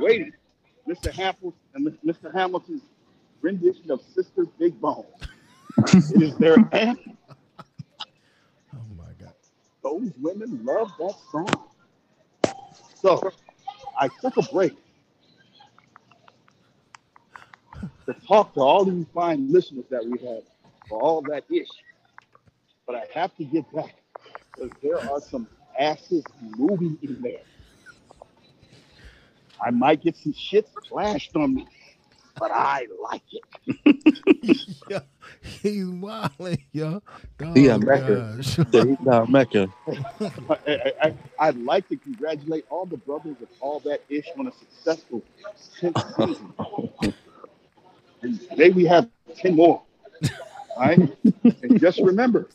waiting. Mr. Hamilton uh, and Mr. Hamilton's rendition of Sista Big Bone. it is their anthem. Oh my God. Those women love that song. So I took a break to talk to all these fine listeners that we have for all that ish. But I have to get back because there are some asses moving in there. I might get some shit splashed on me, but I like it. yeah, he's wilding, yo. Oh, He Mecca. gosh. Yeah, Mecca. I, I, I, would like to congratulate all the brothers of all that ish on a successful 10th season. and today we have 10 more. All right? and just remember,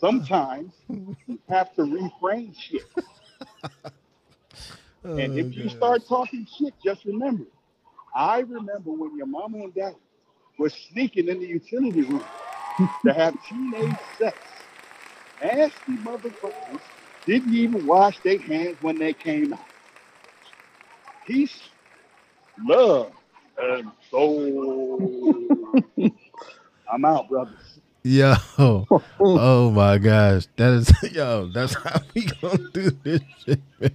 sometimes you have to reframe shit. And Oh, if you oh, start talking shit, just remember. I remember when your mama and daddy were sneaking in the utility room to have teenage sex. Nasty motherfuckers didn't even wash their hands when they came out. Peace, love, and soul. I'm out, brothers. Yo, oh my gosh, that is yo. That's how we gonna do this shit. Man.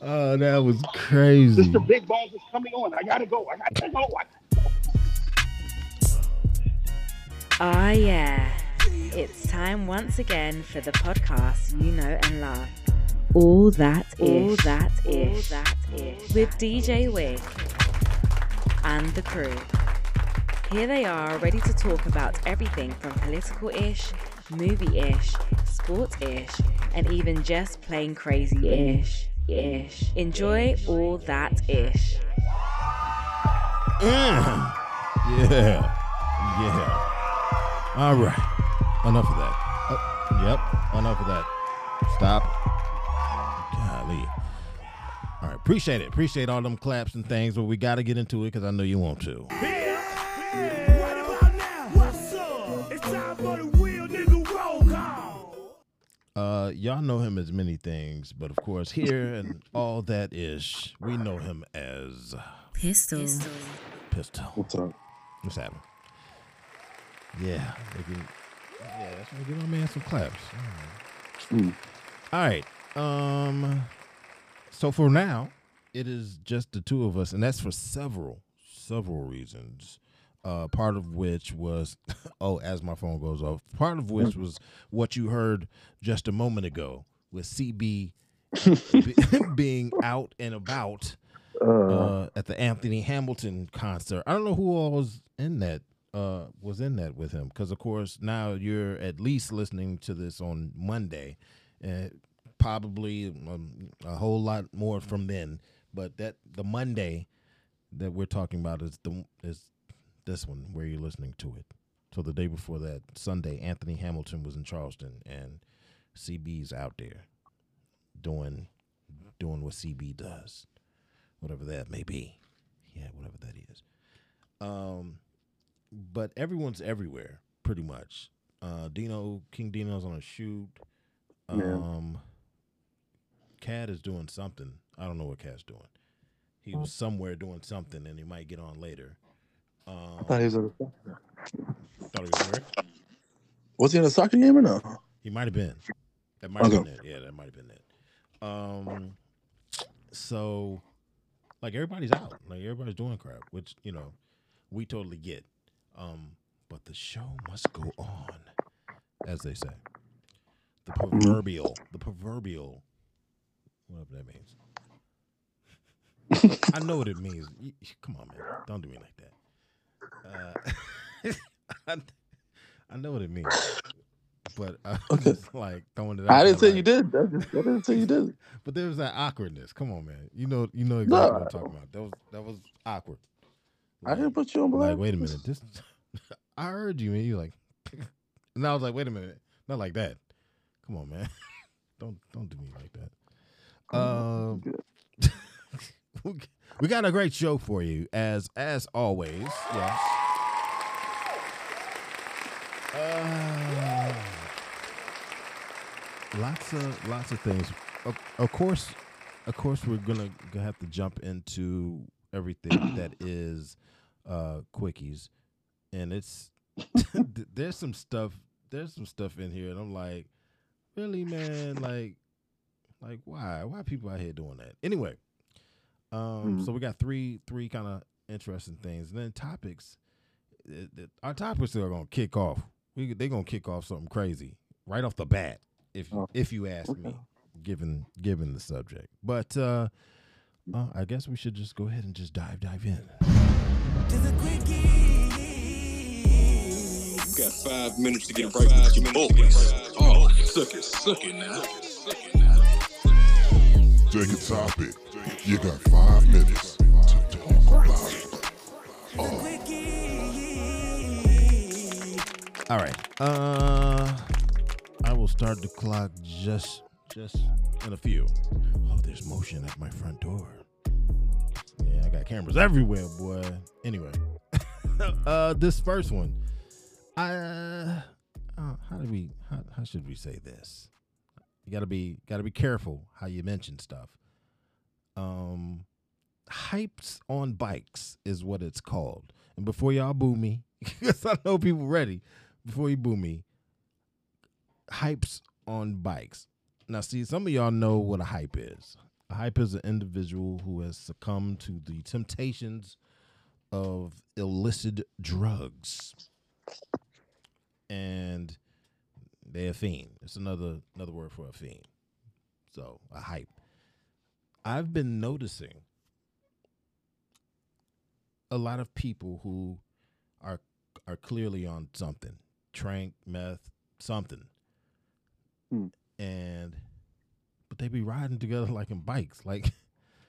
Oh, that was crazy. Sista Big Bones is coming on. I gotta go. I gotta go. I Ah, yeah. It's time once again for the podcast you know and love. All that is. All that is. All that is. With DJ Wig and the crew. Here they are, ready to talk about everything from political ish, movie ish, sports ish, and even just plain crazy ish. Ish. Enjoy all that ish. Mm. Yeah, yeah. All right, enough of that. Oh, yep, enough of that. Stop. Golly. All right, appreciate it. Appreciate all them claps and things, but we got to get into it because I know you want to. Right Uh, y'all know him as many things, but of course, here and all that ish, we know him as Pistol. Pistol. What's up? What's happening? Yeah, they can, yeah, that's gonna give my man some claps. All right. Mm. All right. Um. So for now, it is just the two of us, and that's for several, several reasons. Uh, part of which was, oh, as my phone goes off. Part of which was what you heard just a moment ago with CB being out and about Uh, uh, at the Anthony Hamilton concert. I don't know who all was in that. Uh, was in that with him because of course now you're at least listening to this on Monday, and probably um, a whole lot more from then. But that the Monday that we're talking about is the is this one where you're listening to it. So the day before that Sunday, Anthony Hamilton was in Charleston, and CB's out there doing doing what CB does whatever that may be. Yeah, whatever that is. Um, but everyone's everywhere, pretty much. Uh, Dino King Dino's on a shoot. Yeah. Um, Cat is doing something. I don't know what Cat's doing. He was somewhere doing something, and he might get on later. Um, I thought he was at a thought he was where? Was he in a soccer game or no? He might have been. That might have Okay. been it. Yeah, that might have been it. Um, so like everybody's out, like everybody's doing crap, which you know we totally get. Um, but the show must go on, as they say. The proverbial, the proverbial, whatever that means. I know what it means. Come on, man, don't do me like that. Uh, I, I know what it means, but I'm Okay. just like throwing it. Out I didn't say you like- did. I, just, I didn't say you did. But there was that awkwardness. Come on, man. You know, you know exactly what I'm talking about. That was that was awkward. I didn't put you on blast. Like, wait a minute. This, I heard you, man. You like, and I was like, wait a minute, not like that. Come on, man. don't don't do me like that. Um, we got a great show for you, as as always. Yes. Uh, lots of lots of things. Of, of course, of course, we're gonna, have to jump into everything that is uh quickies, and it's there's some stuff. There's some stuff in here, and I'm like, really, man, like, like why? Why people out here doing that? Anyway, um, Mhm. so we got three three kind of interesting things, and then topics. It- it- our topics are gonna kick off. We they gonna kick off something crazy right off the bat. If Oh, if you ask okay. me, given given the subject, but uh, uh, I guess we should just go ahead and just dive dive in. Got five minutes to get it right with your boys. Oh, suck it, suck it now. Take a topic. You got five minutes to talk about it. All right. Uh, I will start the clock just just in a few. Oh, there's motion at my front door. Yeah, I got cameras everywhere, boy. Anyway, uh, this first one, I uh, uh, how do we how, how should we say this? You gotta be gotta be careful how you mention stuff. Um, hypes on bikes is what it's called. And before y'all boo me, because I know people ready. Before you boo me, hypes on bikes. Now, see, some of y'all know what a hype is. A hype is an individual who has succumbed to the temptations of illicit drugs, and they're a fiend. It's another another word for a fiend. So, a hype. I've been noticing a lot of people who are are clearly on something, trank, meth, something, Hmm. and but they be riding together like in bikes. Like,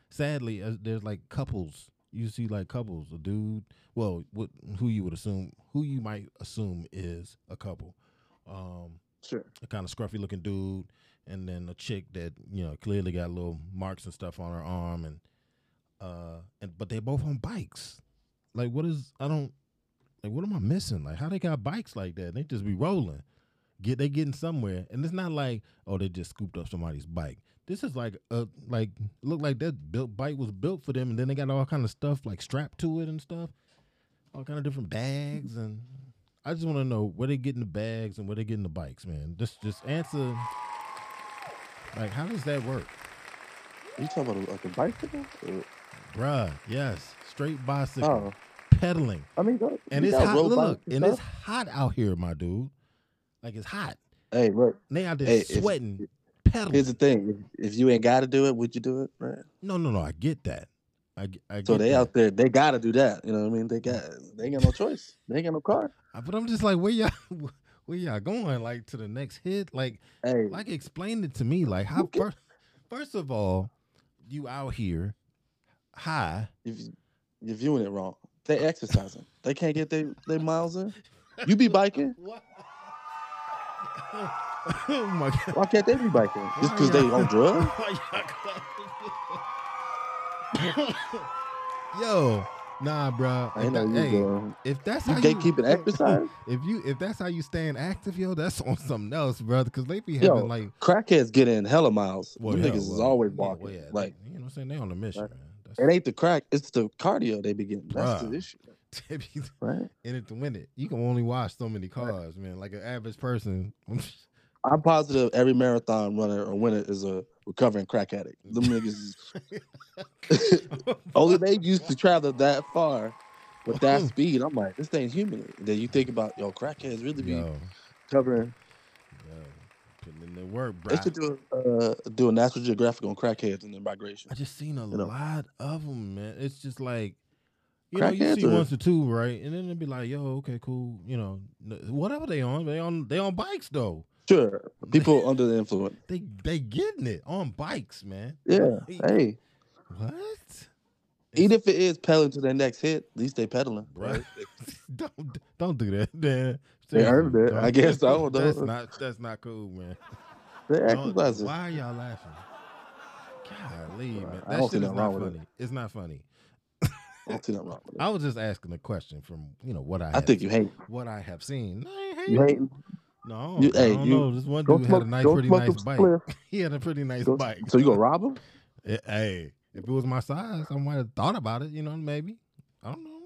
sadly, uh, there's like couples. You see like couples, a dude, well, what who you would assume, who you might assume is a couple, um, Sure. a kind of scruffy looking dude, and then a chick that you know clearly got little marks and stuff on her arm, and uh, and but they both on bikes. Like, what is I don't like. What am I missing? Like, how they got bikes like that? They just be rolling. Get they getting somewhere, and it's not like oh they just scooped up somebody's bike. This is like a like look like that built bike was built for them, and then they got all kind of stuff like strapped to it and stuff, all kind of different bags, and I just want to know where they getting the bags and where they getting the bikes, man. Just just answer. Like, how does that work, You talking about like a bicycle? Or- bruh? Yes, straight bicycle, Oh, pedaling. I mean, go- And you hot. Look, and it's hot out here, my dude. Like it's hot. Hey, look. They out there Hey, if- sweating, pedaling. Here's the thing: if, if you ain't got to do it, would you do it? Right. no, no, no. I get that. I, I So they that. out there, they got to do that. You know what I mean? They got, they ain't got no choice. They ain't got no car. But I'm just like, where y'all, where y'all going? Like to the next hit? Like, Hey, like explain it to me. Like how Okay. first, first of all, you out here high. if you- you're viewing it wrong, they exercising. They can't get their their miles in. You be biking. What? oh my god. Why can't they be biking? Just oh because they y'all- on drugs? Oh Yo, nah, bro. I know you hey, doing. if that's how You keep gatekeeping exercise? If you if that's how you staying active, yo, that's on something else, brother. Because they be Yo, having like, Crackheads get in hella miles. well, niggas is well, always yeah, walking. well, yeah, like they, you know, what I'm saying they on a mission, Right. man. It ain't the crack, it's the cardio they be getting. That's Bruh. the issue, right? in it to win it. You can only watch so many cars, man. Like an average person. I'm positive every marathon runner or winner is a recovering crack addict. Them niggas only they used to travel that far with that speed. I'm like, this ain't human. Then you think about yo, crackheads really be yo, covering. yo, putting in the work, bro. They should do a, uh, do a National Geographic on crackheads and their migration. I just seen a you know. lot of them, man. It's just like, you know, you Crackheads see or- once or two, right? And then they'll be like, "Yo, okay, cool." You know, n- whatever they on, they on they on bikes though. Sure, people under the influence. They they getting it on bikes, man. Yeah, hey, what? even if it is pedaling to their next hit, at least they pedaling. Right? don't don't do that, man. They earned it. I guess I don't know. That's not that's not cool, man. Why are y'all laughing? Golly, man. I That see shit is not with it. funny. It's not funny. I don't see nothing wrong with it. I was just asking a question from you know what I I have think you hate. what I have seen. No, I ain't You hate. No, You- I hey, don't you- know. This one dude smoke. had a nice, pretty nice bike. He had a pretty nice Go- bike. So you gonna rob him? It- hey, if it was my size, I might have thought about it. You know, maybe. I don't know.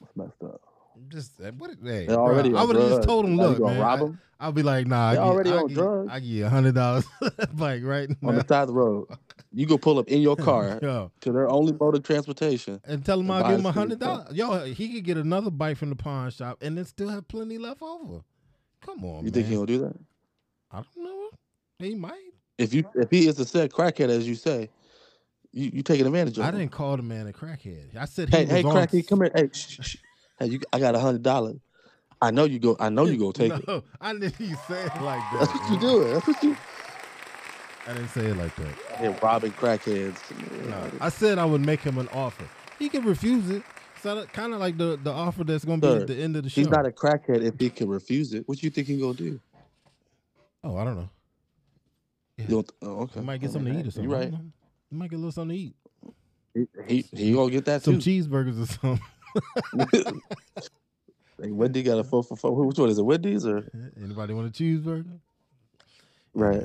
That's messed up. Just uh, what? Hey, already I would have just told him, look, man. rob I, 'em? I'll be like, nah. I They're already I on give, drugs. I give you a hundred dollars, bike right On the side of the road, you go pull up in your car Yo, to their only mode of transportation. and tell him I'll give him a hundred dollars. Yo, he could get another bike from the pawn shop and then still have plenty left over. Come on, You man. think he'll do that? I don't know. He might. If you if he is a said crackhead as you say, you you taking advantage of I him. didn't call the man a crackhead. I said he Hey hey on crackhead, come here. Hey, shh, shh, hey, you, I got a hundred dollars. I know you go. I know you go take it. I didn't even say it like that. That's what you doing. That's what you. I didn't say it like that. Hey, robbing crackheads. No, I said I would make him an offer. He can refuse it. So kind of like the, the offer that's gonna be Sir, at the end of the show. He's not a crackhead if he can refuse it. What you think he gonna do? oh, I don't know. You don't, oh, okay. He might get something to eat or something. You right. He might get a little something to eat. He, he he gonna get that Some too. cheeseburgers or something. hey, Wendy got a four for four. Which one is it? Wendy's or Anybody want a cheeseburger? right?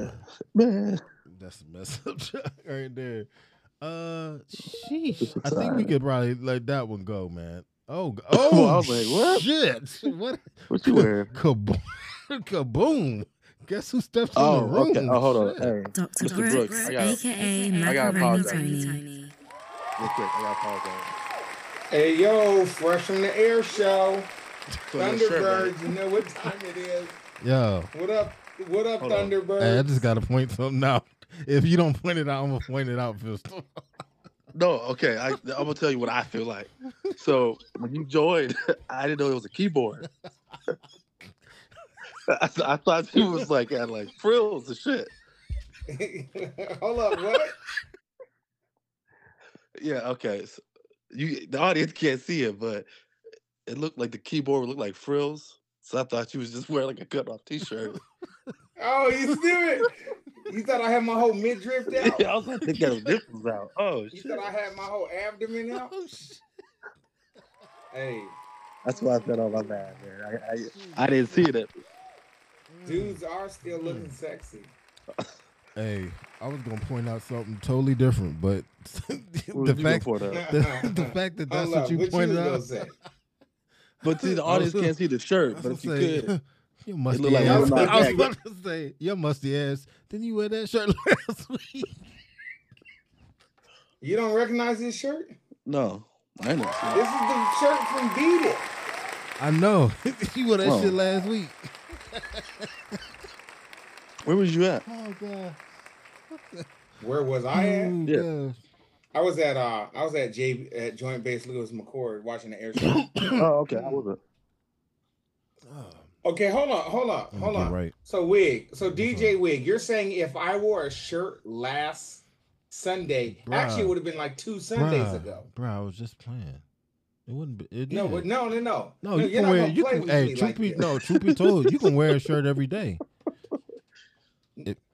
Man, That's a mess up right there. Uh, sheesh. I think we could probably let that one go, man. Oh, g- Well, oh, I was like, what? Shit! What? what you wearing? Kaboom! Kaboom! Guess who steps in the Oh, room? okay. Oh, hold on. Hey, Dr. Mr. Brooks, Brooks, I gotta- aka I gotta Macaroni apologize. Tony. real quick, I gotta apologize. Hey yo, fresh from the air show. So shirt, man. Thunderbirds, you know what time it is. Yo, What up? What up, Hold. Thunderbirds? hey, I just gotta point something out. If you don't point it out, I'm gonna point it out, Pistol. No, okay. I, I'm gonna tell you what I feel like. So when you joined, I didn't know it was a keyboard. I, th- I thought it was like had like frills and shit. Hold up, what? Yeah, okay. So you the audience can't see it, but it looked like the keyboard looked like frills. So I thought you was just wearing like a cut off t-shirt. Oh, you stupid. You thought I had my whole midriff out? I was like, they got his nipples out. Oh shit. You shit. thought I had my whole abdomen out? Oh, shit. Hey, That's why I said, "Oh my bad, man." I, I, I didn't see that. dudes are still looking sexy. Hey, I was gonna point out something totally different, but the fact going the, the fact that that's Hold what up, you what pointed you out. But see, the audience can't see the shirt. But if you say, could, you musty look like ass. one of I was gags. about to say, your musty ass. Didn't you wear that shirt last week? You don't recognize this shirt? no, I know. This is the shirt from Beat It. I know. you wore that Whoa. shit last week. Where was you at? Oh god. Where was I at? Oh, Yeah. gosh. I was at uh I was at J at Joint Base Lewis McChord watching the air show. Oh, okay. I was Oh, okay, hold on, hold on, hold on. Right. So Wig, so DJ Wig, you're saying if I wore a shirt last Sunday, actually it would have been like two Sundays Bruh, ago. Bro, I was just playing. It wouldn't be. It No, but no, no, no. No, you can wear. You can. Hey, truth like be this. no. Truth be told, you can wear a shirt every day.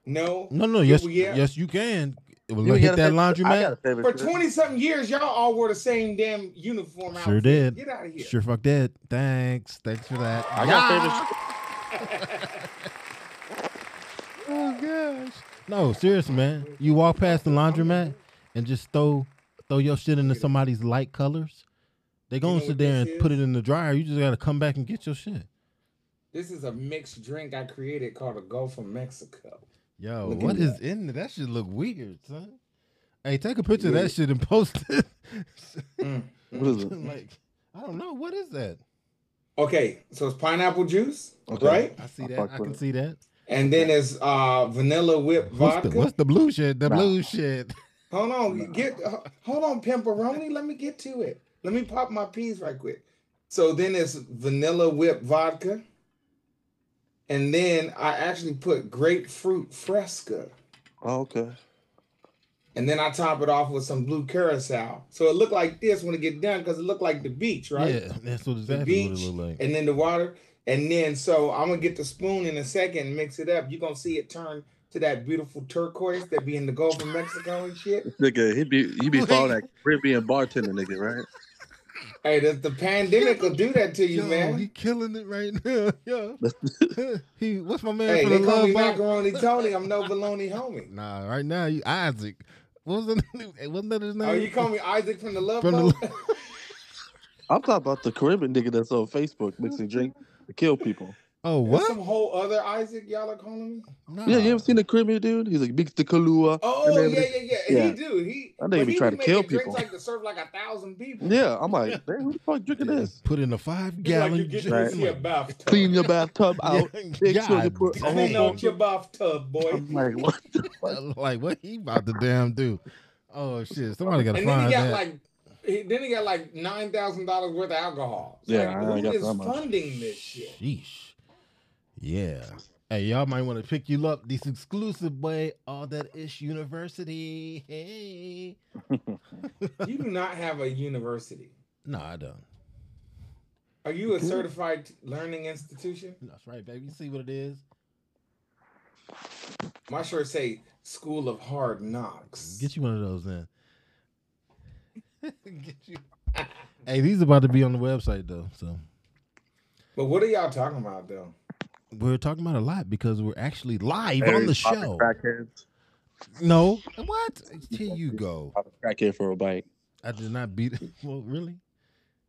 No, No, no. Yes, yeah. yes, you can. It will You ain't hit that favorite- I laundromat. For twenty something years, y'all all wore the same damn uniform. Sure outfit. did. Get out of here. Sure, fuck did. Thanks. Thanks for that. I got a favorite. Oh gosh. No, seriously, man. You walk past the laundromat and just throw throw your shit into somebody's light colors. They gonna know sit there and this put it in the dryer. You just gotta come back and get your shit. This is a mixed drink I created called a Gulf of Mexico. Yo, Look what at is that. in there? That shit look weird, son. Hey, take a picture of that shit and post it. Mm. What is it? like, I don't know. What is that? Okay, so it's pineapple juice, Okay. right? I see that. fuck I can it. see that. And then it's uh vanilla whipped What's vodka. the, what's the blue shit? The Nah. blue shit. Hold on, you get uh, hold on, pepperoni. Let me get to it. Let me pop my peas right quick. So then it's vanilla whipped vodka, and then I actually put grapefruit fresca, Oh, okay. and then I top it off with some blue curacao. So it looked like this when it get done because it looked like the beach, right? Yeah, that's what The exactly what it beach, look like. and then the water, and then so I'm gonna get the spoon in a second and mix it up. You're gonna see it turn to that beautiful turquoise that be in the Gulf of Mexico and shit. Nigga, he be he be following that Caribbean bartender nigga, right? Hey, the, the pandemic will do that to you, Yo, man. he killing it right now. Yo, he what's my man Hey, for they the call love me bite? macaroni Tony. I'm no baloney homie. Nah, right now you Isaac. What was the wasn't that his name? Oh, you call me Isaac from the Love From the I'm talking about the Caribbean nigga that's on Facebook mixing drink to kill people. Oh There's what? Some whole other Isaac y'all are calling me? Nah. Yeah, you ever seen the Caribbean dude? He's like mix the Kahlua. Oh, and yeah, yeah, yeah, Yeah. He do. He. That nigga but be he trying to kill making drinks people. Like to serve like a thousand people. Yeah, I'm like, man, who the fuck drinking this? Put in a five He like gallon. you get jar- to see a bathtub. Clean your bathtub out. Yeah, Make sure you God put a damn. Clean whole out your bathtub, boy. I'm like, what the fuck? like what he about to damn do? Oh shit! Somebody gotta And then find he got that. like, he, then he got like nine thousand dollars worth of alcohol. It's Yeah, like, I who got is that much. funding this shit? Sheesh. Yeah. Hey, y'all might want to pick you up this exclusive way, All that ish university. Hey. You do not have a university. No, I don't. Are you a certified learning institution? That's right, baby. You see what it is? My shirt say School of Hard Knocks. Get you one of those then. Get you. Hey, these about to be on the website though, so But what are y'all talking about though? We're talking about a lot because we're actually live on Harry the Potter show. Crackheads. No, what? Here you go. Crackhead for a bite. I did not beat. Well, really?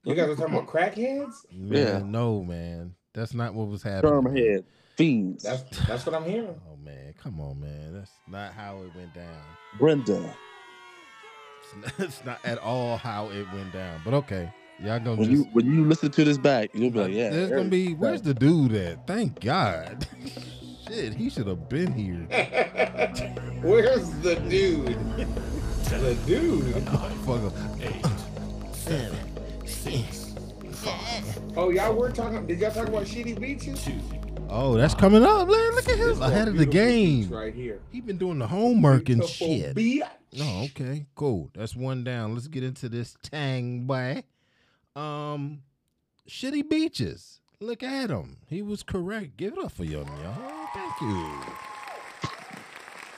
You guys are talking about crackheads? Man, Yeah. no, man. That's not what was happening. Termhead. Fiends. That's that's what I'm hearing. Oh man, come on, man. That's not how it went down. Brenda. It's not, it's not at all how it went down. But okay, y'all gonna When just. you when you listen to this back, you'll be like, yeah. There's Harry gonna be. Where's the dude at? Thank God. Shit, he should have been here. Where's the dude? The dude. Oh, Fuck him. Oh, y'all were talking. Did y'all talk about shitty beaches? Oh, that's coming up. Man, look at him This is a ahead of the game. right here. He been doing the homework and shit. beach. Oh, okay, cool. That's one down. Let's get into this tang boy. Um, shitty beaches. Look at him. He was correct. Give it up for young y'all. Thank you.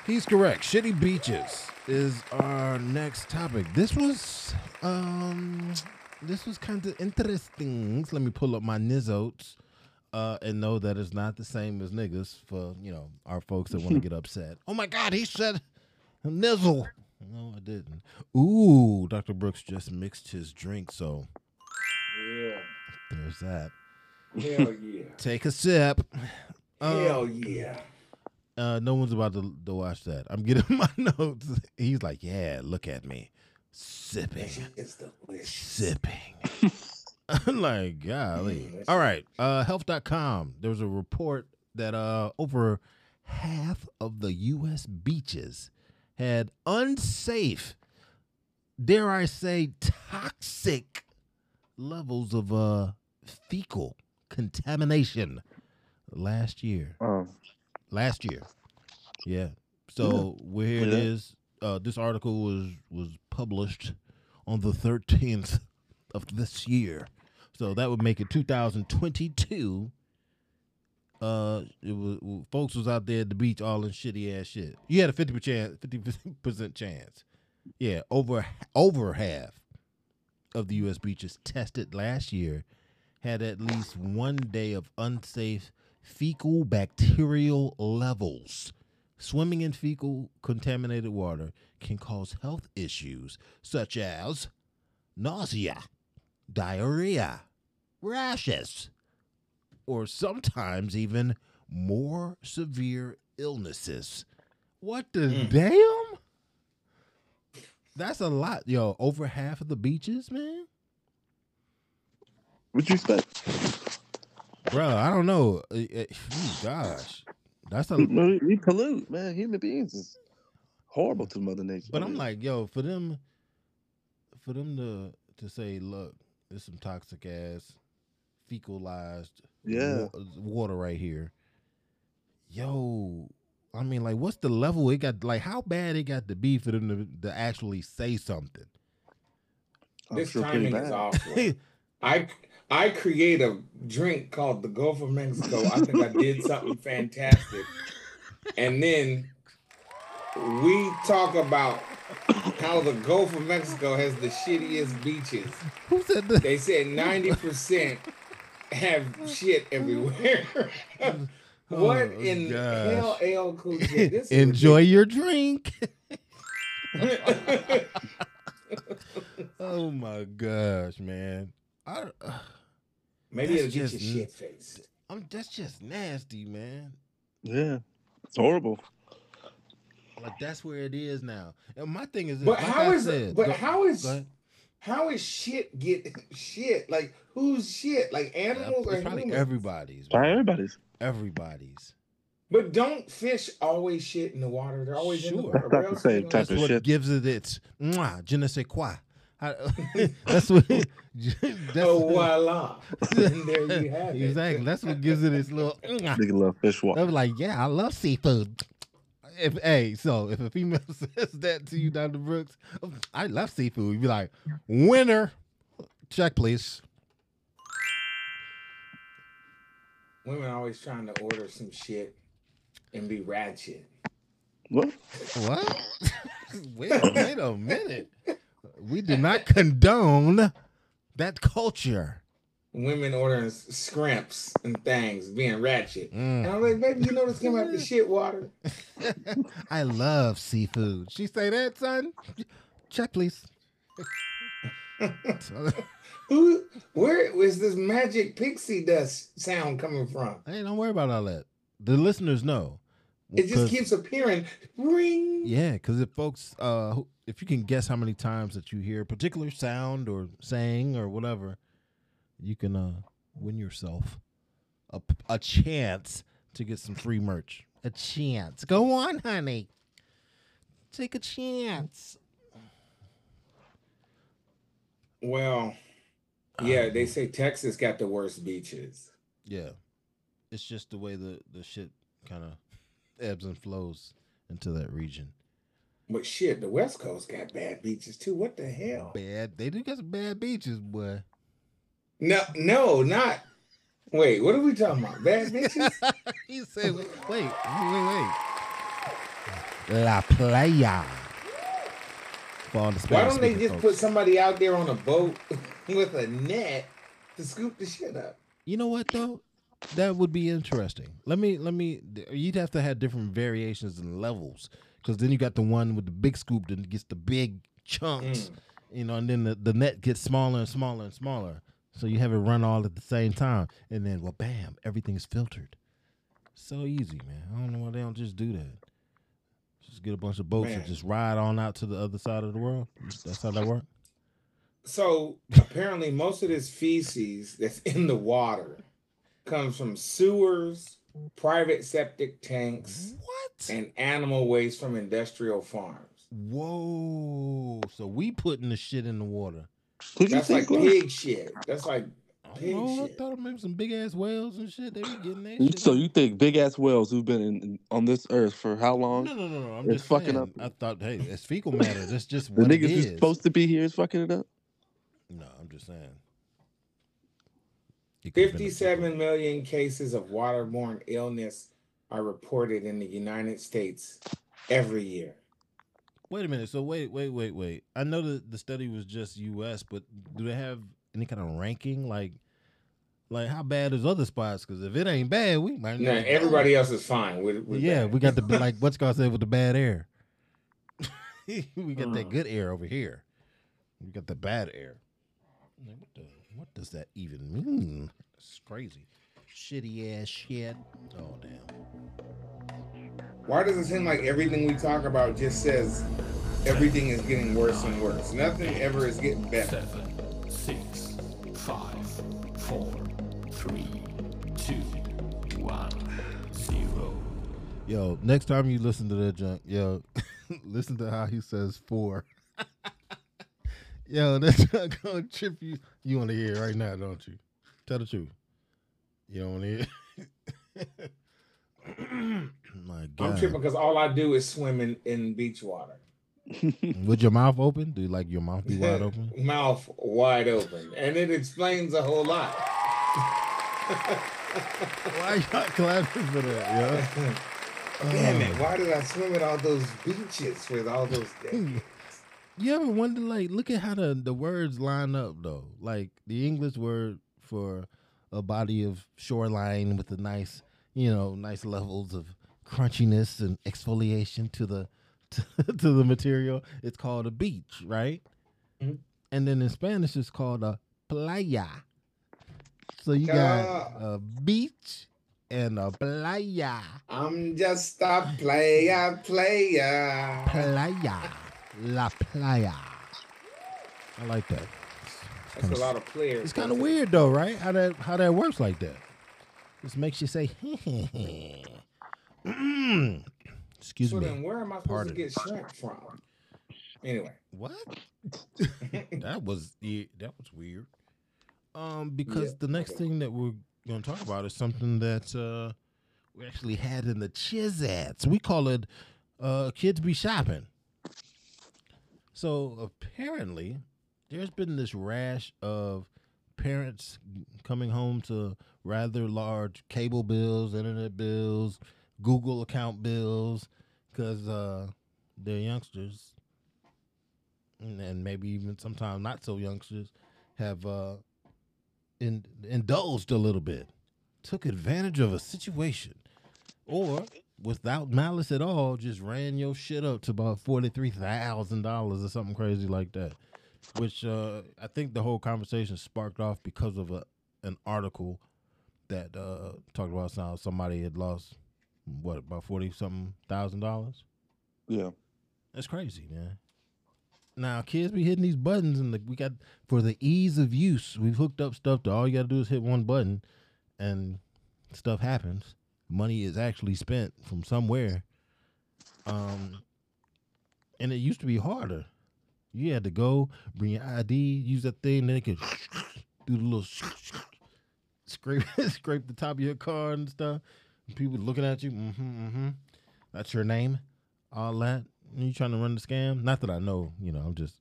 He's correct. Shitty beaches is our next topic. This was um, this was kind of interesting. Let me pull up my nizotes. Uh, and know that it's not the same as niggas for you know our folks that want to get upset. Oh my God, he said nizzle. No, I didn't. Ooh, Dr. Brooks just mixed his drink, so Yeah. there's that. Hell yeah. Take a sip. Hell yeah. uh, no one's about to, to watch that. I'm getting my notes. He's like, yeah, look at me, sipping, It's delicious. sipping. I'm like, golly. Mm, All right. Uh, health.com. There was a report that uh over half of the U.S. beaches had unsafe, dare I say, toxic levels of uh fecal contamination last year. Um, Last year. Yeah. So where here it Yeah. is. Uh, this article was was published on the 13th of this year. So that would make it 2022. Uh, it was folks was out there at the beach all in shitty ass shit. You had a 50 percent 50 percent chance. Yeah, over over half of the U.S. beaches tested last year had at least one day of unsafe fecal bacterial levels. Swimming in fecal contaminated water can cause health issues such as nausea, diarrhea, rashes, or sometimes even more severe illnesses. What the Mm. damn? That's a lot, yo. Over half of the beaches, man. what you expect? Bro, I don't know. Uh, uh, phew, gosh, that's a. We, we pollute, man. Human beings is horrible to Mother Nature. But I'm like, yo, for them, for them to to say, look, there's some toxic ass fecalized Yeah. wa- water right here. Yo, I mean, like, what's the level it got? Like, how bad it got to be for them to, to actually say something? I'm This sure timing is awful. I I create a drink called the Gulf of Mexico. I think I did something fantastic. And then we talk about how the Gulf of Mexico has the shittiest beaches. Who said that? They said 90% have shit everywhere. what Oh, in gosh. hell, L Cool J? This Enjoy your drink. oh my gosh, man. I, uh, Maybe That's it'll get just you n- shit faced. I'm that's just nasty, man. Yeah, it's horrible. Like that's where it is now. And my thing is, this, But like how I is said, but go- how is how is shit get shit? Like who's shit? Like animals or it's probably humans? everybody's. Try man. everybody's. Everybody's. But don't fish always shit in the water? They're always in the Sure. water. That's the same you That's type of what shit. gives it its mwah, je ne sais quoi. How- that's what. that's Oh voila! and there you have it. exactly. That's what gives it its little. mwah. Nigga love fish I water. was like, yeah, I love seafood. If hey, so if a female says that to you, Dr. Brooks, I love seafood. You'd be like, winner. Check, please. Women always trying to order some shit and be ratchet. What? What? wait, wait a minute. We do not condone that culture. Women ordering s- scrimps and things, being ratchet. Mm. And I'm like, baby, you know this came out the shit water. I love seafood. She say that, son? Check, please. Who? Where was this magic pixie dust sound coming from? hey, don't worry about all that. The listeners know. It just keeps appearing. Ring. Yeah, because if folks, uh, if you can guess how many times that you hear a particular sound or saying or whatever, you can uh win yourself a, a chance to get some free merch. A chance. Go on, honey. Take a chance. Well, yeah, um, they say Texas got the worst beaches. Yeah, it's just the way the the shit kind of ebbs and flows into that region. But shit, the West Coast got bad beaches too. What the hell? Bad. They do got some bad beaches, boy. No, no, not. Wait, what are we talking about? Bad bitches? he said, wait, wait, wait, wait. La playa. For all the Why don't they just folks. put somebody out there on a boat with a net to scoop the shit up? You know what though? That would be interesting. Let me let me. You'd have to have different variations and levels, because then you got the one with the big scoop that gets the big chunks, Mm. you know, and then the, the net gets smaller and smaller and smaller. So you have it run all at the same time, and then well, bam, everything is filtered. So easy, man. I don't know why they don't just do that. Just get a bunch of boats and just ride on out to the other side of the world. That's how that works. So apparently, most of this feces that's in the water comes from sewers, private septic tanks, What? and animal waste from industrial farms. Whoa! So we putting the shit in the water. Who'd you That's like was? pig shit. That's like I Pig don't know. I shit. thought maybe some big ass whales and shit. They be getting that shit. So you think big ass whales who've been in, in- on this earth for how long? No, no, no, no. I'm just fucking saying. up. I thought, hey, it's fecal matter. That's just the what it niggas who's is. supposed to be here is fucking it up. No, I'm just saying. It could've been a fecal- 57 million cases of waterborne illness are reported in the United States every year. Wait a minute. So wait, wait, wait, wait. I know that the study was just U.S., but do they have any kind of ranking? Like, like how bad is other spots? Because if it ain't bad, we might. Now, not- everybody else is fine with, with yeah, that. we got the like what's called said with the bad air. we got that Mm. good air over here. We got the bad air. Like, what the? What does that even mean? It's crazy. Shitty ass shit. Oh damn. Why does it seem like everything we talk about just says everything is getting worse and worse? Nothing ever is getting better. Seven, six, five, four, three, two, one, zero. Yo, next time you listen to that junk, yo, listen to how he says four. yo, that's not gonna trip you. You want to hear it right now, don't you? Tell the truth. You don't want to hear. My God. I'm tripping because all I do is swim in, in beach water. With your mouth open? Do you like your mouth be wide open? Mouth wide open. And it explains a whole lot. Why y'all clapping for that, yo? Damn it. Oh. Why did I swim at all those beaches with all those decades? You ever wonder, like, look at how the, the words line up, though? Like, the English word for a body of shoreline with a nice, you know, nice levels of crunchiness and exfoliation to the to, to the material, it's called a beach, right? Mhm. And then in Spanish, it's called a playa. So you got a beach and a playa. I'm just a playa, playa. Playa. La playa. I like that. It's That's kinda a lot of players. It's kind of weird though, right? How that how that works like that. Just makes you say, Mm. excuse So me. then, where am I supposed Pardon. to get shrimp from? Anyway, What? that was yeah, that was weird. Um, because Yeah. the next thing that we're going to talk about is something that uh, we actually had in the Chizats. We call it uh, "Kids Be Shopping." So apparently, there's been this rash of parents coming home to rather large cable bills, internet bills, Google account bills, because uh, their youngsters. And, and maybe even sometimes not so youngsters have uh in, indulged a little bit took advantage of a situation or without malice at all just ran your shit up to about $43000 or something crazy like that. Which uh i think the whole conversation sparked off because of a an article that uh talked about how somebody had lost what about 40 something thousand dollars Yeah. that's crazy, man. Now kids be hitting these buttons, and the, we got for the ease of use, we've hooked up stuff to all you got to do is hit one button, and stuff happens. Money is actually spent from somewhere. Um, and it used to be harder. You had to go bring your ID, use that thing, then it could do the little scrape scrape the top of your car and stuff. People looking at you. Mm-hmm, mm-hmm. That's your name all that. You trying to run the scam? Not that I know, you know. I'm just,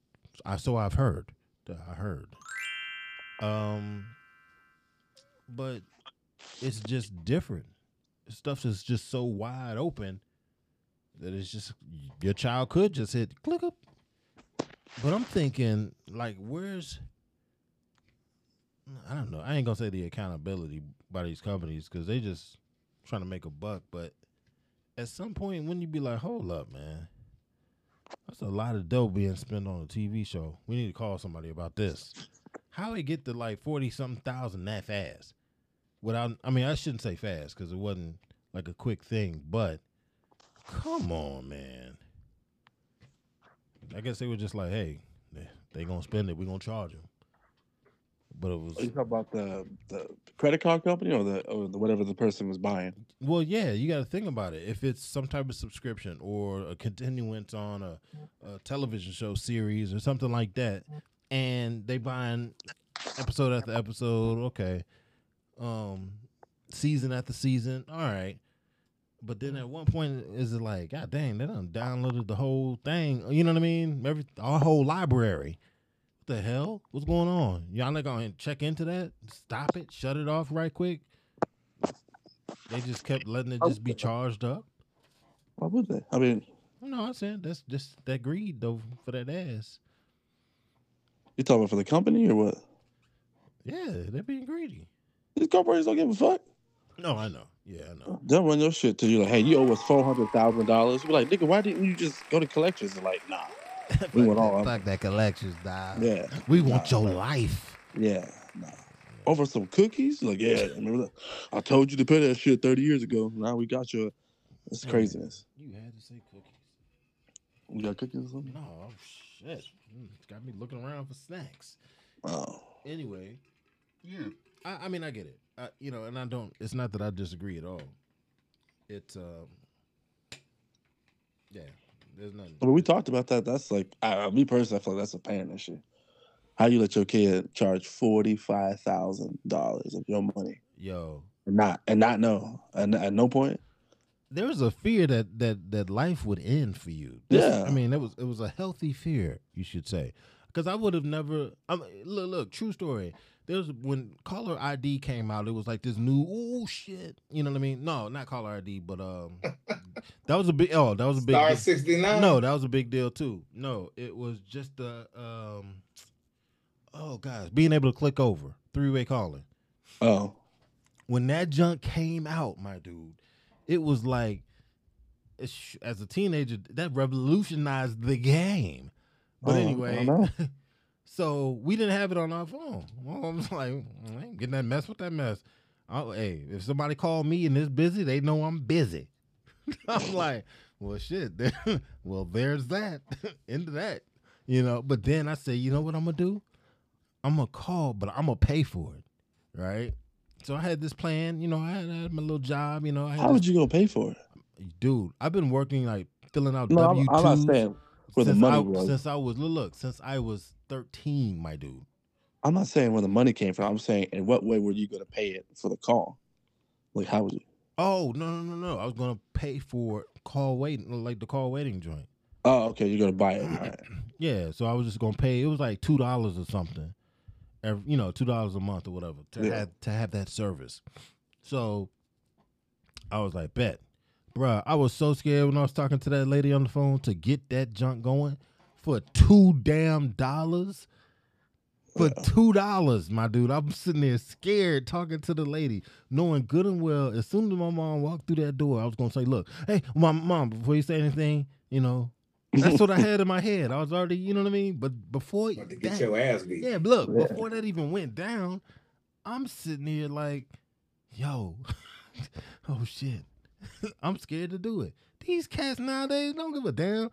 I so I've heard. I heard. Um, but it's just different. Stuff is just so wide open that it's just your child could just hit click up. But I'm thinking, like, where's I don't know. I ain't gonna say the accountability by these companies because they just trying to make a buck. But at some point, when you be like, hold up, man, that's a lot of dough being spent on a TV show. We need to call somebody about this. How they get to like forty something thousand that fast? Without, I mean, I shouldn't say fast because it wasn't like a quick thing, but come on, man. I guess they were just like, hey, they, they gonna spend it, we gonna charge them. But it was Are you talking about the the credit card company or the or the whatever the person was buying? Well, yeah, you got to think about it. If it's some type of subscription or a continuance on a, a television show series or something like that, and they buying episode after episode, okay, um, season after season, all right. But then at one point, is it like, God dang, they done downloaded the whole thing? You know what I mean? Every our whole library. The hell? What's going on? Y'all not gonna check into that? Stop it. Shut it off right quick. They just kept letting it just be charged up. Why would they? I mean, No, I'm saying that's just that greed though for that ass. you talking about for the company or what? Yeah, they're being greedy. These corporations don't give a fuck. No, I know. Yeah, I know. They'll run your shit till you're like, hey, you owe us four hundred thousand dollars. We're like, nigga, why didn't you just go to collections? They're like, nah. We want all Fuck that collections, dog. Yeah. We want Nah, your nah. life. Yeah, nah. Over some cookies? Like, yeah, remember that? I told you to pay that shit 30 years ago. Now we got your it's craziness. You had to say cookies. You got cookies or something? No, oh, shit. Mm, It's got me looking around for snacks. Oh. Anyway, yeah. I, I mean, I get it. I, you know, and I don't. It's not that I disagree at all. It's um, yeah. There's nothing. But we talked about that. That's like I, me personally, I feel like that's a parent issue. How you let your kid charge forty five thousand dollars of your money Yo, and not and not know and at no point? there was a fear that that that life would end for you. This- Yeah. I mean, it was it was a healthy fear, you should say, because I would have never. I mean, look, look, true story. There's when caller ID came out. It was like this new oh shit. You know what I mean? No, not caller ID, but um, that was a big. Oh, that was a big. Star deal. 69? No, that was a big deal too. No, it was just the um. Oh guys, being able to click over three way calling Oh, when that junk came out, my dude, it was like as a teenager, that revolutionized the game. But Oh, anyway, so we didn't have it on our phone. Well, I was like, mm, I ain't getting that mess with that mess. Oh, hey, if somebody called me and it's busy, they know I'm busy. I'm like, well, shit. well, there's that. Into that, you know. But then I say, you know what I'm gonna do? I'm gonna call, but I'm gonna pay for it, right? So I had this plan. You know, I had, I had my little job. You know, I had How this- would you gonna pay for it? dude. I've been working like filling out No, I'm, W I'm not twos saying where the since money I, was. since I was look, look since I was 13, my dude. I'm not saying where the money came from. I'm saying in what way were you gonna pay it for the call? Like how was it? Oh no no no no! I was gonna pay for call waiting like the call waiting joint. Oh, okay, you're gonna buy it. Right. Yeah, so I was just gonna pay. It was like two dollars or something, every, you know, two dollars a month or whatever to Yeah. have to have that service. So I was like, bet, bruh. I was so scared when I was talking to that lady on the phone to get that junk going for two damn dollars. For two dollars, my dude, I'm sitting there scared talking to the lady, knowing good and well. As soon as my mom walked through that door, I was gonna say, "Look, hey, my mom, before you say anything, you know, that's what I had in my head. I was already, you know what I mean. But before About to get that- your ass beat. yeah, look, Yeah. before that even went down, I'm sitting here like, yo, oh shit. I'm scared to do it. These cats nowadays don't give a damn.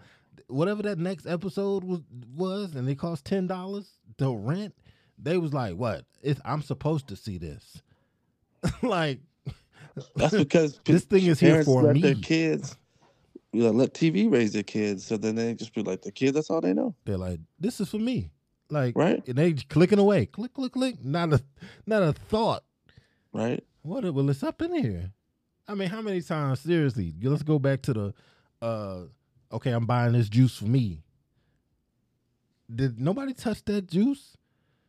Whatever that next episode was was, and it cost ten dollars to rent, they was like, What? It's I'm supposed to see this. like That's because This thing is here for let their me. kids. You know, let TV raise their kids, so then they just be like the kids. That's all they know, they're like, This is for me. Like Right. and they clicking away. Click, click, click. Not a not a thought. right? What? Well, it's up in here. I mean, how many times? Seriously, let's go back to the. uh Okay, I'm buying this juice for me. Did nobody touch that juice?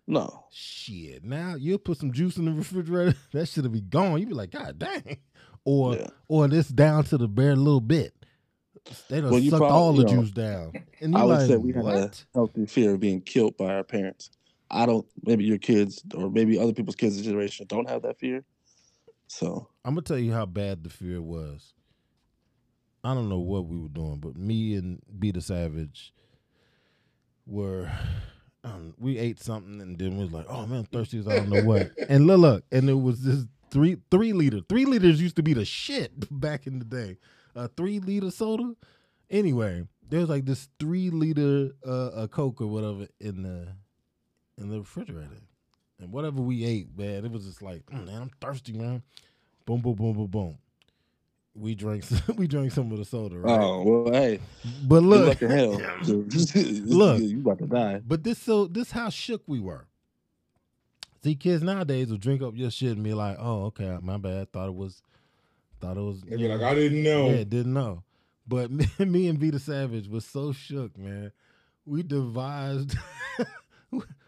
No, Shit. Now you'll put some juice in the refrigerator. That should have be gone. You'd be like, God dang. Or Yeah. or this down to the bare little bit. They done Well, sucked probably- all the know, juice down. And I would like, say we have a healthy fear of being killed by our parents. I don't. Maybe your kids or maybe other people's kids' generation don't have that fear. So I'm gonna tell you how bad the fear was. I don't know what we were doing, but me and Be the Savage were um, we ate something and then we was like, oh man, thirsty as I don't know what. and look, look, and it was this three three liter. Three liters used to be the shit back in the day. A three liter soda. Anyway, there was like this three liter uh, a Coke or whatever in the in the refrigerator. And whatever we ate, man, it was just like, "Mm, man, I'm thirsty, man. Boom, boom, boom, boom, boom. We drank, we drank some of the soda, right? oh well, hey, but look, luck in hell. Look. you about to die. but this so this how shook we were. See, kids nowadays will drink up your shit and be like, "Oh, okay, my bad. Thought it was, thought it was." They you be like, I didn't know. Yeah, didn't know. But me, me and Vita Savage was so shook, man. We devised.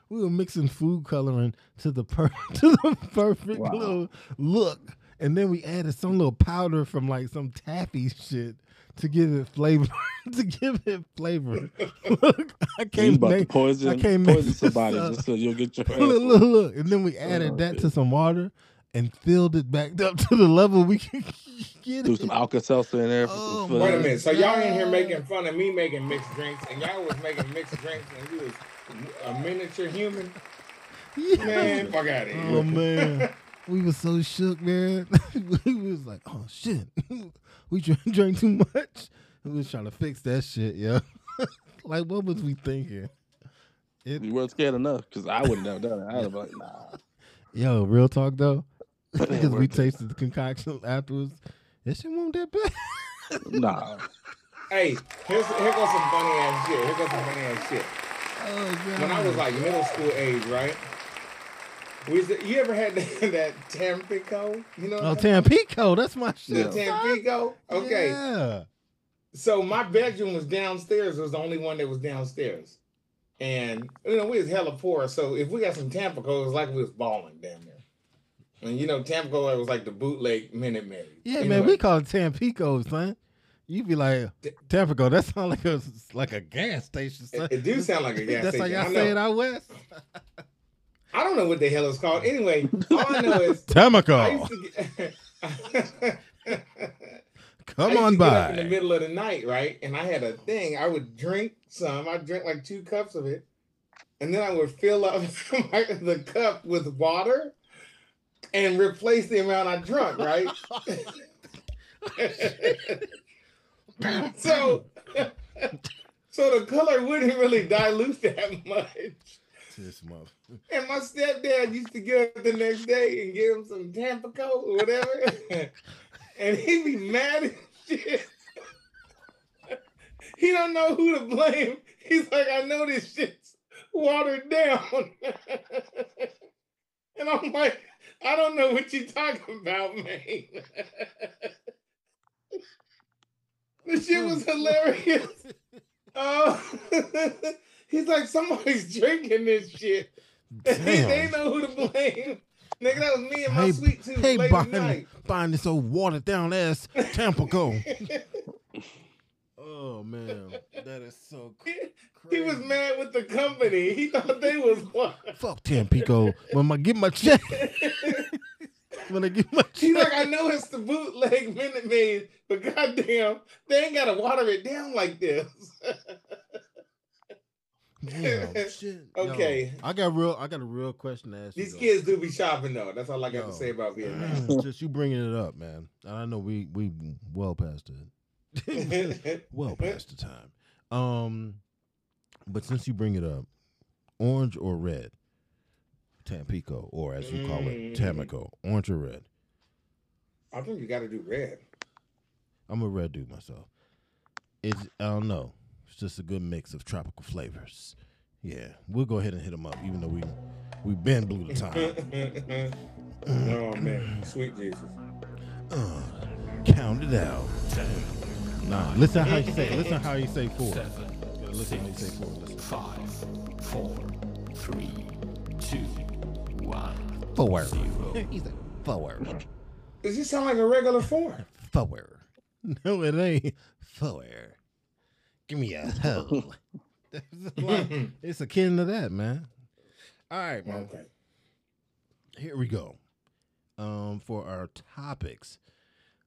We were mixing food coloring to the per- to the perfect Wow. little look, and then we added some little powder from like some taffy shit to give it flavor. to give it flavor. look, I You can't about to make. poison, I can't make poison this somebody up. just so you'll get your ass. Look, look, look, and then we oh, added Oh, that shit. to some water and filled it back up to the level we can get Do it. some Alka Seltzer in there. Oh, for Oh, some Wait a minute. So y'all in here making fun of me making mixed drinks, and y'all was making mixed drinks, and you was a miniature human. Yeah. Man, fuck out of here. Oh man, we was so shook, man. we was like, oh shit, we drank, drank too much. We was trying to fix that shit, yeah. like, what was we thinking? It, You weren't scared enough because I wouldn't have done it. I'd have been like, nah. yo, real talk though, because we worth it. tasted the concoction afterwards. That shit won't that bad. Nah. Hey, here's here goes some funny ass shit. Here goes some funny ass shit. Oh. When I was like middle school age, right? Used to- you ever had that, that Tampico? You know? oh Tampico, that's my shit. The Tampico? Okay. Yeah. So my bedroom was downstairs. It was the only one that was downstairs. And you know, we was hella poor. So if we got some Tampico, it was like we was balling down there. And you know, Tampico was like the bootleg Minute Maid. Yeah, You man, we call it Tampico, son. You be like Tampico. That sounds like a like a gas station. Son. It, it do sound like a gas That's station. That's how I y'all say it out west. I don't know what the hell it's called. Anyway, all I know is Tampico. used to get Come on up in the middle of the night, right? And I had a thing. I would drink some. I drink like two cups of it, and then I would fill up the cup with water and replace the amount I drunk, right? so, so the color wouldn't really dilute that much. This mother. And my stepdad used to get up the next day and give him some Tampico or whatever. and he'd be mad as shit. he don't know who to blame. He's like, I know this shit's watered down. and I'm like, I don't know what you're talking about, man. The shit was hilarious. Oh, he's like, somebody's drinking this shit. they know who to blame. Nigga, that was me and my Hey, sweet tooth hey, late at buying, night. buying this old watered down ass Tampico. oh man, that is so crazy. He was mad with the company. He thought they was what? Fuck Tampico. When I get my check, when I get my He's check, like, I know it's the bootleg Minute Maid, but goddamn, they ain't gotta water it down like this. Damn, shit. Yo, Okay. I got real. I got a real question to ask. These though. kids do be shopping though. That's all I got Yo. to say about Vietnam. Just you bringing it up, man. And I know we we well past it. well past the time. Um, but since you bring it up, orange or red, Tampico, or as you call it, Mm. Tamico, orange or red. I think you got to do red. I'm a red dude myself. It's I don't know. It's just a good mix of tropical flavors. Yeah, we'll go ahead and hit them up, even though we we've been blew the time. oh man, sweet Jesus. Uh, count it out. Nah, listen how you say. Listen how you say four. Gotta listen how you say four. Listen. Five, four, three, two, one. Four. Zero. He's like four. Does he sound like a regular four? Four. No, it ain't four. Give me a hoe. It's akin to that, man. All right, man. Okay. Here we go. Um, for our topics.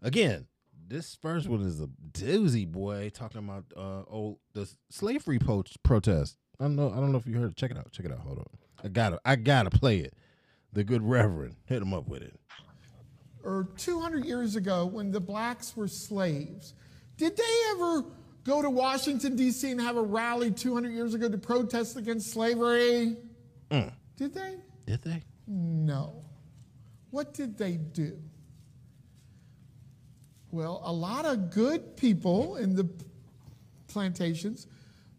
Again, this first one is a doozy, boy. Talking about uh old the slavery po- protest. I don't know. I don't know if you heard. it. Check it out. Check it out. Hold on. I gotta. I gotta play it. The good Reverend hit him up with it. or 200 years ago when the blacks were slaves, did they ever go to Washington, D.C. and have a rally 200 years ago to protest against slavery? Mm. Did they? Did they? No. What did they do? Well, a lot of good people in the plantations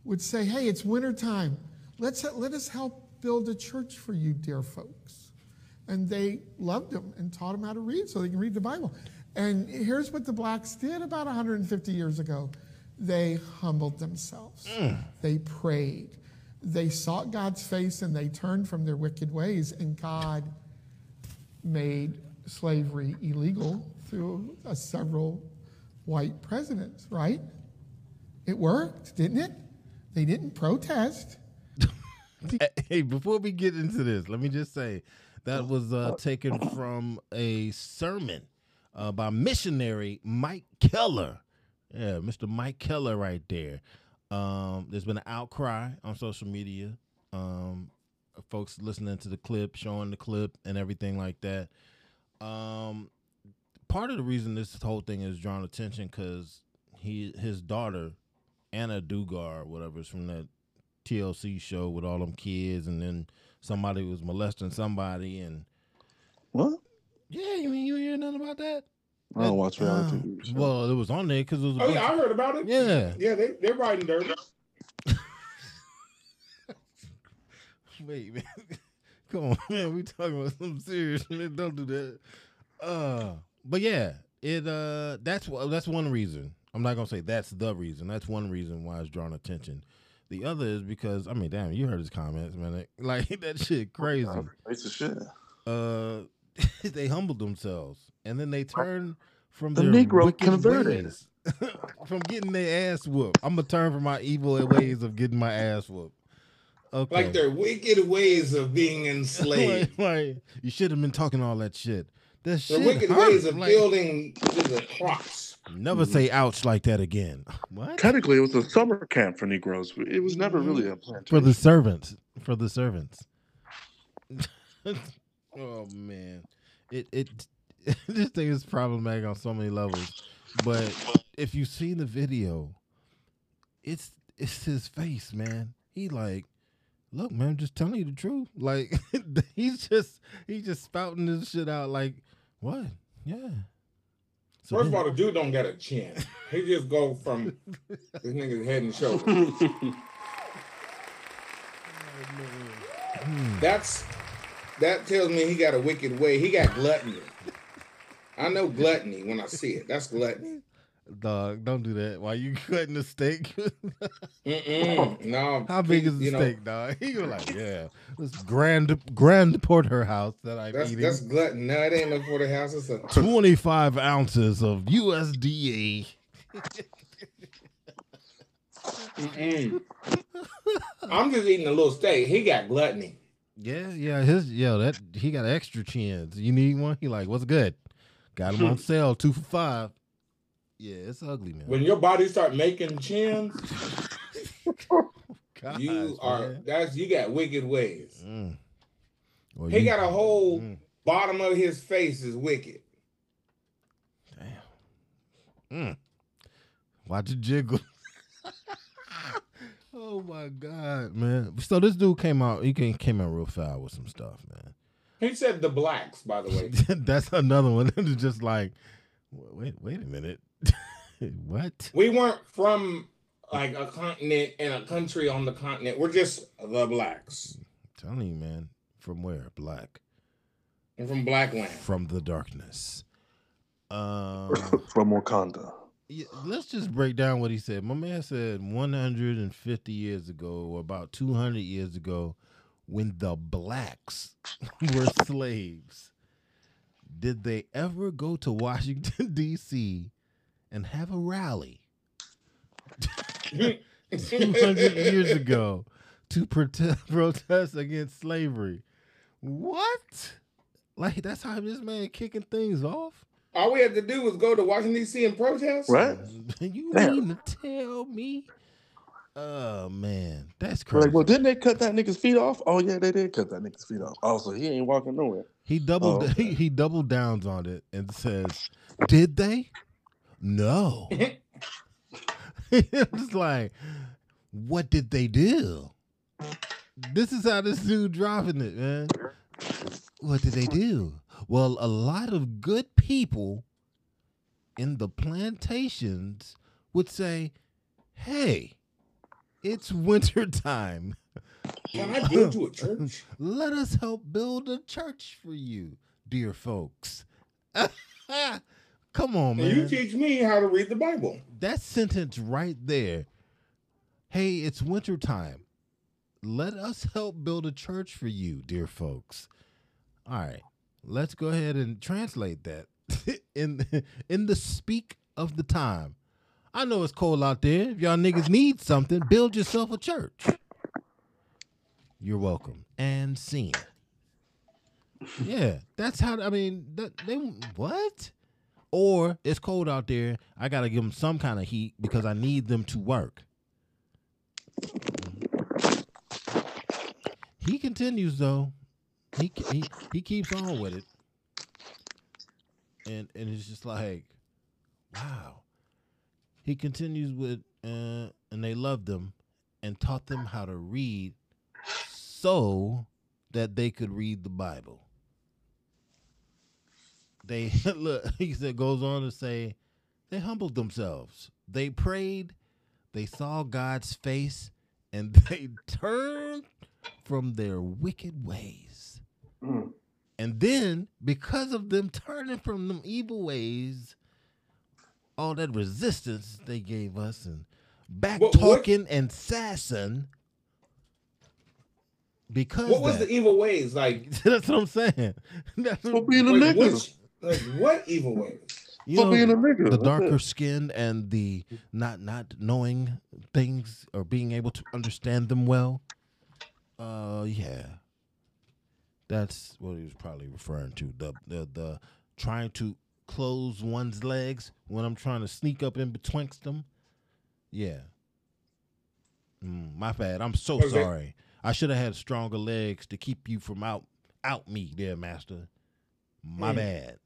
would say, hey, it's wintertime. Let's, let us help build a church for you, dear folks. And they loved them and taught them how to read so they can read the Bible. And here's what the blacks did about 150 years ago they humbled themselves, they prayed, they sought God's face, and they turned from their wicked ways, and God made slavery illegal through uh, several white presidents, right? It worked, didn't it? They didn't protest. Hey, before we get into this, let me just say that was uh, taken from a sermon uh, by missionary Mike Keller. Yeah, Mr. Mike Keller, right there. Um, there's been an outcry on social media. Um, folks listening to the clip, showing the clip, and everything like that. Um, part of the reason this whole thing is drawn attention because he his daughter Anna Duggar, whatever, is from that TLC show with all them kids, and then somebody was molesting somebody, and What? yeah, you mean you hear nothing about that? I don't watch reality Uh, TV shows. Well, it was on there because it was. A Oh bunch yeah, I heard about it. Yeah. yeah, they they're riding dirty. Wait, man. Come on, man. We talking about something serious. Man. Don't do that. Uh, but yeah, it uh, that's wh- that's one reason. I'm not gonna say that's the reason. That's one reason why it's drawing attention. The other is because I mean, damn, you heard his comments, man. Like that shit crazy. Piece of shit. Uh, they humbled themselves and then they turned from The their Negro wicked converted. ways, from getting their ass whooped. I'm gonna turn from my evil ways of getting my ass whooped. Okay. Like their wicked ways of being enslaved. like, like, you should have been talking all that shit. That The shit wicked hurt. ways of like, building to the cross. Never say ouch like that again. What? Technically, it was a summer camp for Negroes. It was never really a plantation. For the servants. For the servants. oh man. It it this thing is problematic on so many levels. But if you've seen the video, it's it's his face, man. He like, look, man, I'm just telling you the truth. Like he's just he's just spouting this shit out like, what? Yeah. So First of all, the dude don't got a chin. He just go from this nigga's head and shoulders. Oh, That's that tells me he got a wicked way. He got gluttony. I know gluttony when I see it. That's gluttony. Dog, don't do that. While you cutting the steak? No. How big is the you know, steak, dog? He was like, yeah, this grand grand porterhouse that I'm That's eating. that's gluttony. No, it ain't no for the house. It's a 25 ounces of USDA. I'm just eating a little steak. He got gluttony. Yeah, yeah, his yo, that he got extra chins. You need one? He like, what's good? Got him on sale, two for five. Yeah, it's ugly, man. When your body start making chins, Gosh, you are man. that's you got wicked ways. Mm. Well, He you- got a whole Mm. bottom of his face is wicked. Mm. Watch it jiggle. oh my god, man! So this dude came out. He came came out real foul with some stuff, man. He said the blacks, by the way. That's another one. Just like, wait, wait a minute. what? We weren't from like a continent and a country on the continent. We're just the blacks. telling you, man. From where? Black. And from black land. From the darkness. Um, From Wakanda. yeah, let's just break down what he said. My man said 150 years ago, or about 200 years ago, when the blacks were slaves, did they ever go to Washington, D.C. and have a rally 200 years ago to protest, protest against slavery? What? Like, that's how this man kicking things off? All we had to do was go to Washington D.C. and protest. Right? You Damn. mean to tell me? Oh man, that's We're crazy. like, well, didn't they cut that nigga's feet off? Oh yeah, they did cut that nigga's feet off. Oh, so he ain't walking nowhere. he doubled Oh, he, he doubled downs on it and says, "Did they? No." it's like, what did they do? This is how this dude dropping it, man. What did they do? Well, a lot of good people in the plantations would say, "Hey, it's winter time. Can I go to a church? Let us help build a church for you, dear folks." Come on, And you teach me how to read the Bible. that sentence right there. Hey, it's winter time. Let us help build a church for you, dear folks. All right. Let's go ahead and translate that in in the speak of the time. I know it's cold out there. If y'all niggas need something, build yourself a church. You're welcome. And scene. Yeah, that's how. I mean, that, they what? Or it's cold out there. I gotta give them some kind of heat because I need them to work. He continues though. He he he keeps on with it, and and it's just like, wow. He continues with, uh, and they loved them, and taught them how to read, so that they could read the Bible. They look. He said goes on to say, they humbled themselves. They prayed. They saw God's face, and they turned from their wicked ways. Mm. And then, because of them turning from them evil ways, all that resistance they gave us and back What- what- talking and sassing, because What was that- the evil ways? Like, that's what I'm saying. That's For being a nigga. which, like what evil ways? you For know, being a nigga. the darker it. skin and the not not knowing things or being able to understand them well. Uh, yeah, that's what he was probably referring to. The the the trying to close one's legs when I'm trying to sneak up in betwixt them. Yeah. Mm, my bad. I'm so Okay. sorry. I should have had stronger legs to keep you from out out me, there, master. My Hmm. bad.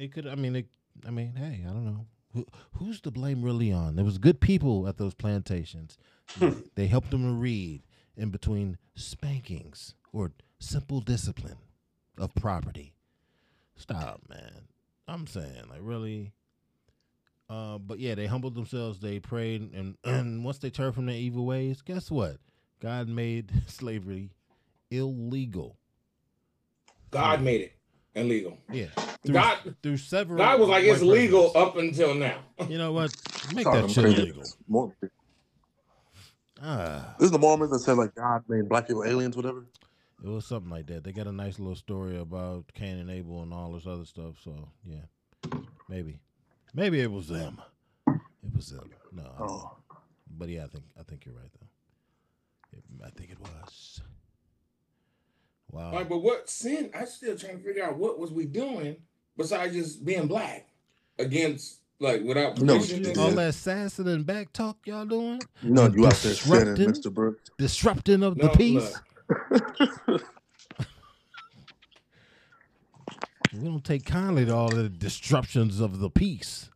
It could. I mean, it, I mean, hey, I don't know. Who, who's to blame really on? There was good people at those plantations. they helped them to read in between spankings or simple discipline of property. Stop, man. I'm saying, like, really. Uh, but yeah, they humbled themselves. They prayed, and, and once they turned from their evil ways, guess what? God made slavery illegal. God made it illegal. Yeah, God, through several. God was like, it's legal presidents. up until now. You know what? Make Sorry, that I'm shit crazy. illegal. More- Ah, This is the Mormons that said like God made black people aliens, whatever. it was something like that. They got a nice little story about Cain and Abel and all this other stuff. So yeah, maybe, maybe it was them. It was them. No, I but yeah, I think I think you're right though. I think it was. Wow. All right, but what sin? I'm still trying to figure out what was we doing besides just being black against like without You know what permission. you all that sassing and back talk y'all doing? No, you out there sinning, disrupting- Mr. Brooks. Disrupting of the peace. look. We don't take kindly to all the disruptions of the peace.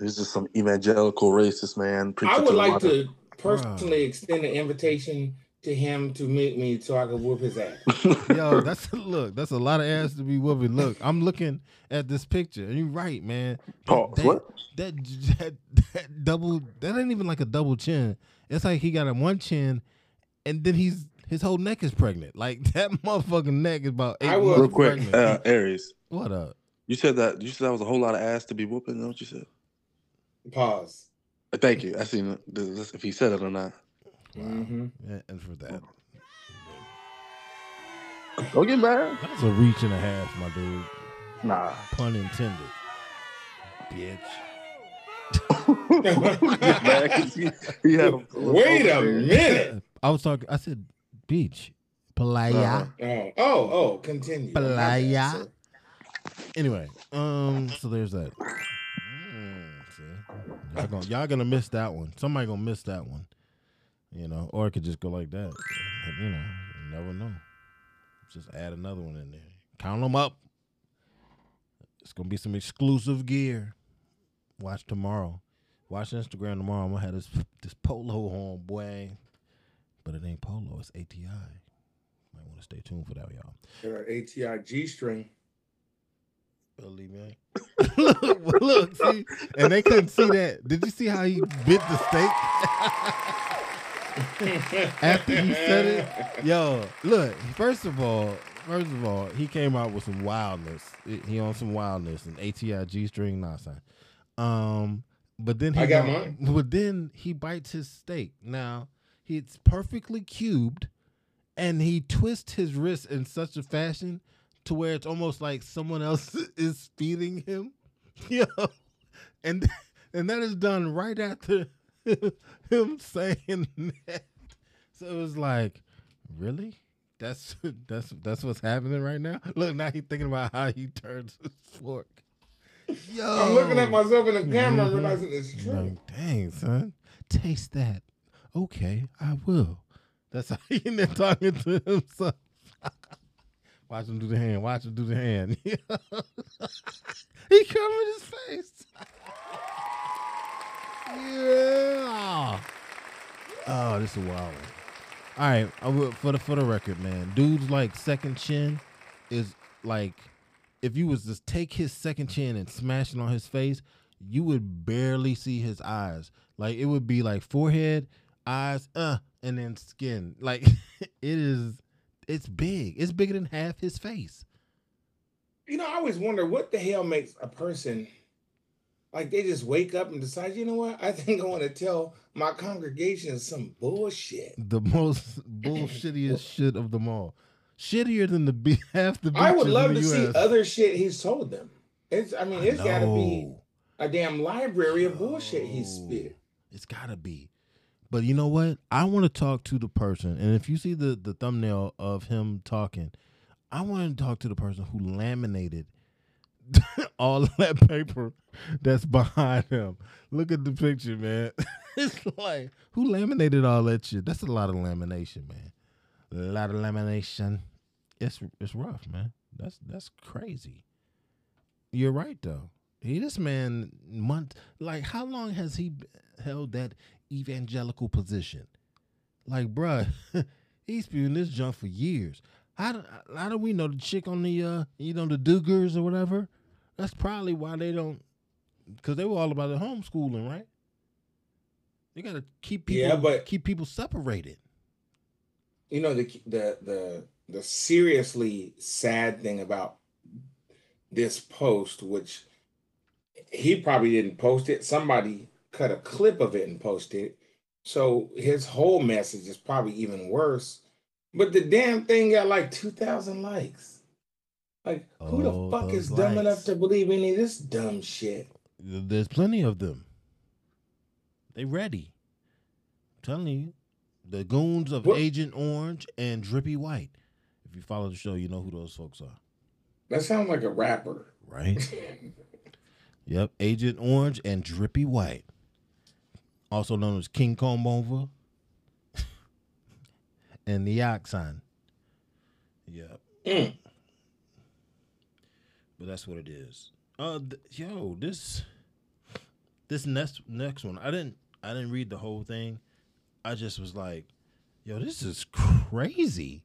He's just some evangelical racist man. I would like to personally extend an invitation to him to meet me so I could whoop his ass. Yo, that's a look. That's a lot of ass to be whooping. Look, I'm looking at this picture, and you're right, man. That- Pause. That, What? That, that that double. That ain't even like a double chin. It's like he got a one chin, and then he's his whole neck is pregnant. Like that motherfucking neck is about eight I will- Real quick, pregnant. uh, Aries. what up? You said that you said that was a whole lot of ass to be whooping. Is that what you said? Pause. Thank you. I seen if he said it or not. Hmm And, and for that, Don't get mad. that's a reach and a half, my dude. Nah. Pun intended. Bitch. Get mad 'cause he, he had him Wait a minute. I was talking. I said beach, playa. Uh-huh. Oh, oh, continue. Playa. sir. Anyway, um, so there's that. Mm, see, y'all gonna, y'all gonna miss that one. Somebody gonna miss that one. You know, or it could just go like that. You know, you never know. Just add another one in there. Count them up. It's gonna be some exclusive gear. Watch tomorrow. Watch Instagram tomorrow. I'm gonna have this this polo on, boy. But it ain't polo. It's ATI. Might want to stay tuned for that, y'all. Got an ATI G string. Believe me. look, look, see, and they couldn't see that. Did you see how he bit the steak after he said it? Yo, look. First of all, first of all, he came out with some wildness. He on some wildness and ATIG string nonsense. Um, but then he I got mine. But then he bites his steak. Now it's perfectly cubed, and he twists his wrist in such a fashion to where it's almost like someone else is feeding him. Yo, and and that is done right after him saying that. So it was like, really? That's that's that's what's happening right now. Look, now he's thinking about how he turns his fork. Yo, I'm looking at myself in the camera Mhm. realizing it's true. Like, dang, son, taste that. Okay, I will. That's how he in there talking to himself. Watch him do the hand. Watch him do the hand. he covered his face. Yeah. Oh, this is wild. All right, for the for the record, man, dude's like second chin is like if you was to take his second chin and smash it on his face, you would barely see his eyes. Like it would be like forehead, eyes, uh, and then skin. Like it is, it's big. It's bigger than half his face. You know, I always wonder what the hell makes a person like they just wake up and decide, you know what? I think I want to tell my congregation some bullshit. The most bullshittiest shit of them all. Shittier than the be- half the. I would love to the see other shit he's told them. It's I mean, it's gotta be a damn library of bullshit he spit. It's gotta be. But you know what? I want to talk to the person, and if you see the the thumbnail of him talking, I want to talk to the person who laminated all that paper that's behind him. Look at the picture, man. it's like who laminated all that shit? That's a lot of lamination, man. A lot of lamination. It's it's rough, man. That's that's crazy. You're right though. He this man month like how long has he held that evangelical position? Like, bruh, he's spewing this junk for years. How do how do we know the chick on the uh you know the Duggars or whatever? That's probably why they don't because they were all about the homeschooling, right? You gotta keep people Yeah, but- keep people separated. you know the the the the seriously sad thing about this post which he probably didn't post it somebody cut a clip of it and posted it so his whole message is probably even worse but the damn thing got like 2000 likes like who Oh, the fuck is dumb enough to believe any of this dumb shit There's plenty of them. They ready. I'm telling you. The goons of What- Agent Orange and Drippy White. If you follow the show, you know who those folks are. that sounds like a rapper Right? yep. Agent Orange and Drippy White. Also known as King Comb Over. And the Oxon. Yep. Mm. But that's what it is. Uh, th- yo, this this next next one, I didn't I didn't read the whole thing. I just was like, yo, this is crazy.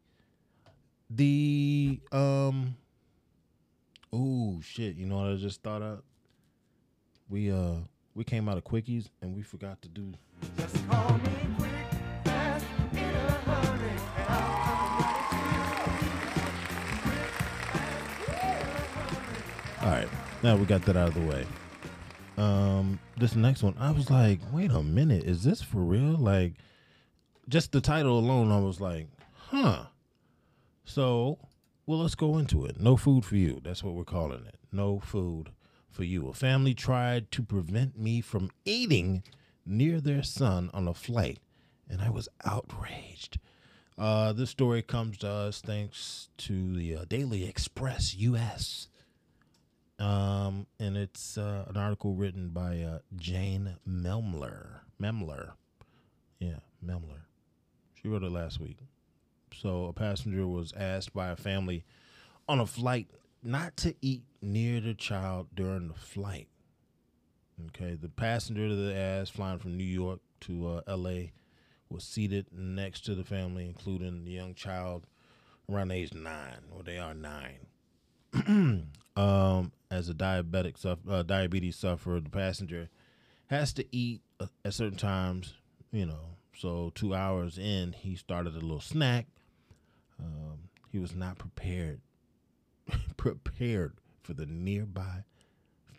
The um, oh shit, you know what I just thought of? We uh we came out of quickies and we forgot to do. Now we got that out of the way. Um, this next one, I was like, wait a minute, is this for real? Like, just the title alone, I was like, huh. So, well, let's go into it. No food for you. That's what we're calling it. No food for you. A family tried to prevent me from eating near their son on a flight, and I was outraged. Uh, this story comes to us thanks to the uh, Daily Express US. Um, and it's uh, an article written by uh, Jane Memler. Memler. Yeah, Memler. She wrote it last week. So a passenger was asked by a family on a flight not to eat near the child during the flight. Okay, the passenger that asked, flying from New York to uh, L.A., was seated next to the family, including the young child around age nine, or they are nine. um, as a diabetic suffer, uh, diabetes sufferer, the passenger has to eat at certain times. You know, so two hours in, he started a little snack. Um, he was not prepared prepared for the nearby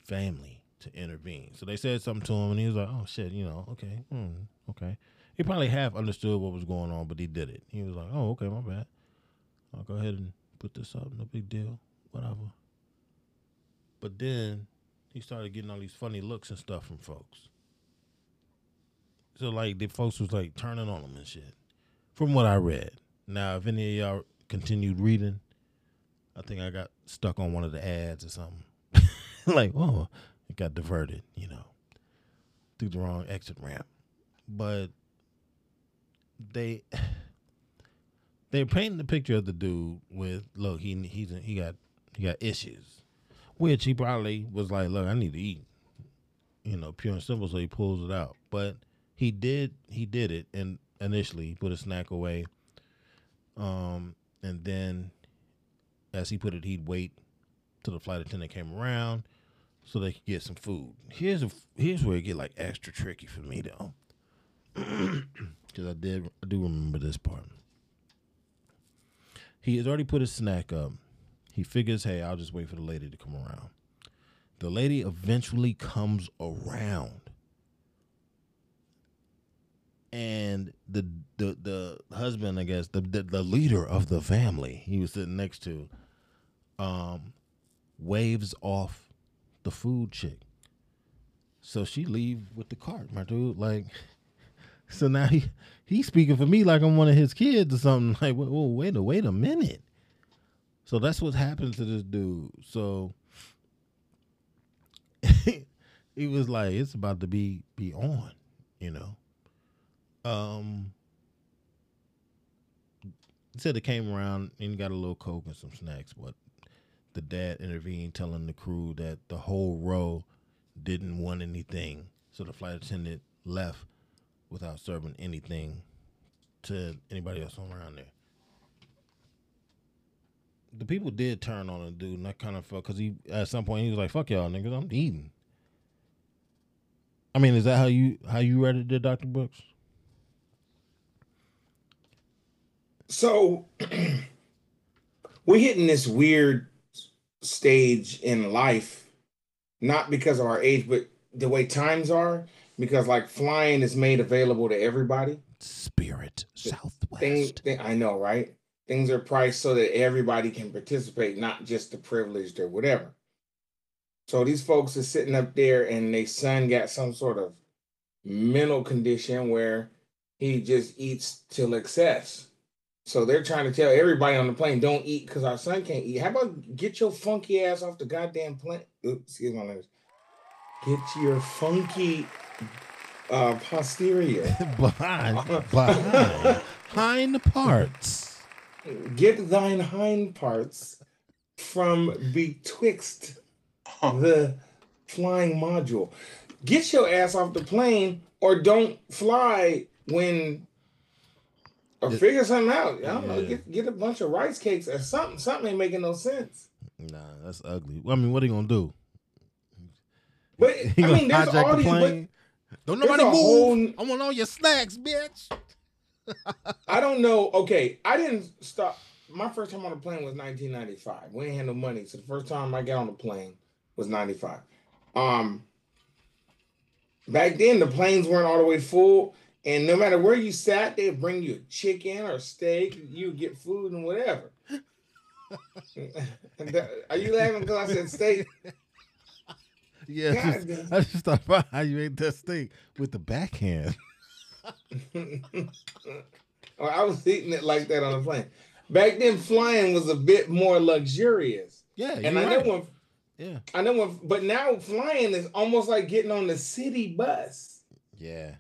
family to intervene. So they said something to him, and he was like, "Oh shit, you know, okay, hmm, okay." He probably half understood what was going on, but he did it. He was like, "Oh, okay, my bad. I'll go ahead and put this up. No big deal. Whatever." But then he started getting all these funny looks and stuff from folks. So like the folks was like turning on him and shit. From what I read. Now, if any of y'all continued reading, I think I got stuck on one of the ads or something. like, oh, it got diverted, you know, through the wrong exit ramp. But they they're painting the picture of the dude with look, he he's he got he got issues, which he probably was like, look, I need to eat, you know, pure and simple. So he pulls it out, but he did he did it, and initially he put a snack away, um, and then as he put it, he'd wait till the flight attendant came around so they could get some food. Here's a here's where it get like extra tricky for me though, because I did I do remember this part. He has already put his snack up. He figures, hey, I'll just wait for the lady to come around. The lady eventually comes around. And the the the husband, I guess, the, the the leader of the family he was sitting next to, um, waves off the food chick. So she leave with the cart, my dude. Like, so now he he's speaking for me like I'm one of his kids or something. Like, wait a wait a minute. So that's what happened to this dude. So he was like, it's about to be be on, you know. Um said it came around and got a little coke and some snacks, but the dad intervened, telling the crew that the whole row didn't want anything. So the flight attendant left without serving anything to anybody else around there. The people did turn on the dude, and I kind of felt because he at some point he was like, "Fuck y'all niggas, I'm eating." I mean, is that how you how you read it, did Doctor Brooks? So we're hitting this weird stage in life, not because of our age, but the way times are, because like flying is made available to everybody. Spirit Southwest. Thing, thing, I know, right? Things are priced so that everybody can participate, not just the privileged or whatever. So these folks are sitting up there and their son got some sort of mental condition where he just eats till excess. So they're trying to tell everybody on the plane, don't eat because our son can't eat. How about get your funky ass off the goddamn plane? Oops, excuse my language. Get your funky uh posterior. behind, behind, hind parts. Get thine hind parts from betwixt the flying module. Get your ass off the plane or don't fly when or figure something out. I don't know. Get get a bunch of rice cakes or something. Something ain't making no sense. Nah, that's ugly. I mean, what are you gonna do? But I mean, there's all the these. but plane? Don't nobody move. whole- I want all your snacks, bitch. I don't know. Okay, I didn't stop. My first time on a plane was 1995. We ain't had no money, so the first time I got on a plane was 95. Um, back then the planes weren't all the way full, and no matter where you sat, they'd bring you a chicken or steak. You get food and whatever. Are you laughing because I said steak? Yeah, God just- I just thought about how you ate that steak with the backhand. or I was eating it like that on the plane. Back then, flying was a bit more luxurious. Yeah, and I know when, Yeah, I know when, but now flying is almost like getting on the city bus. yeah,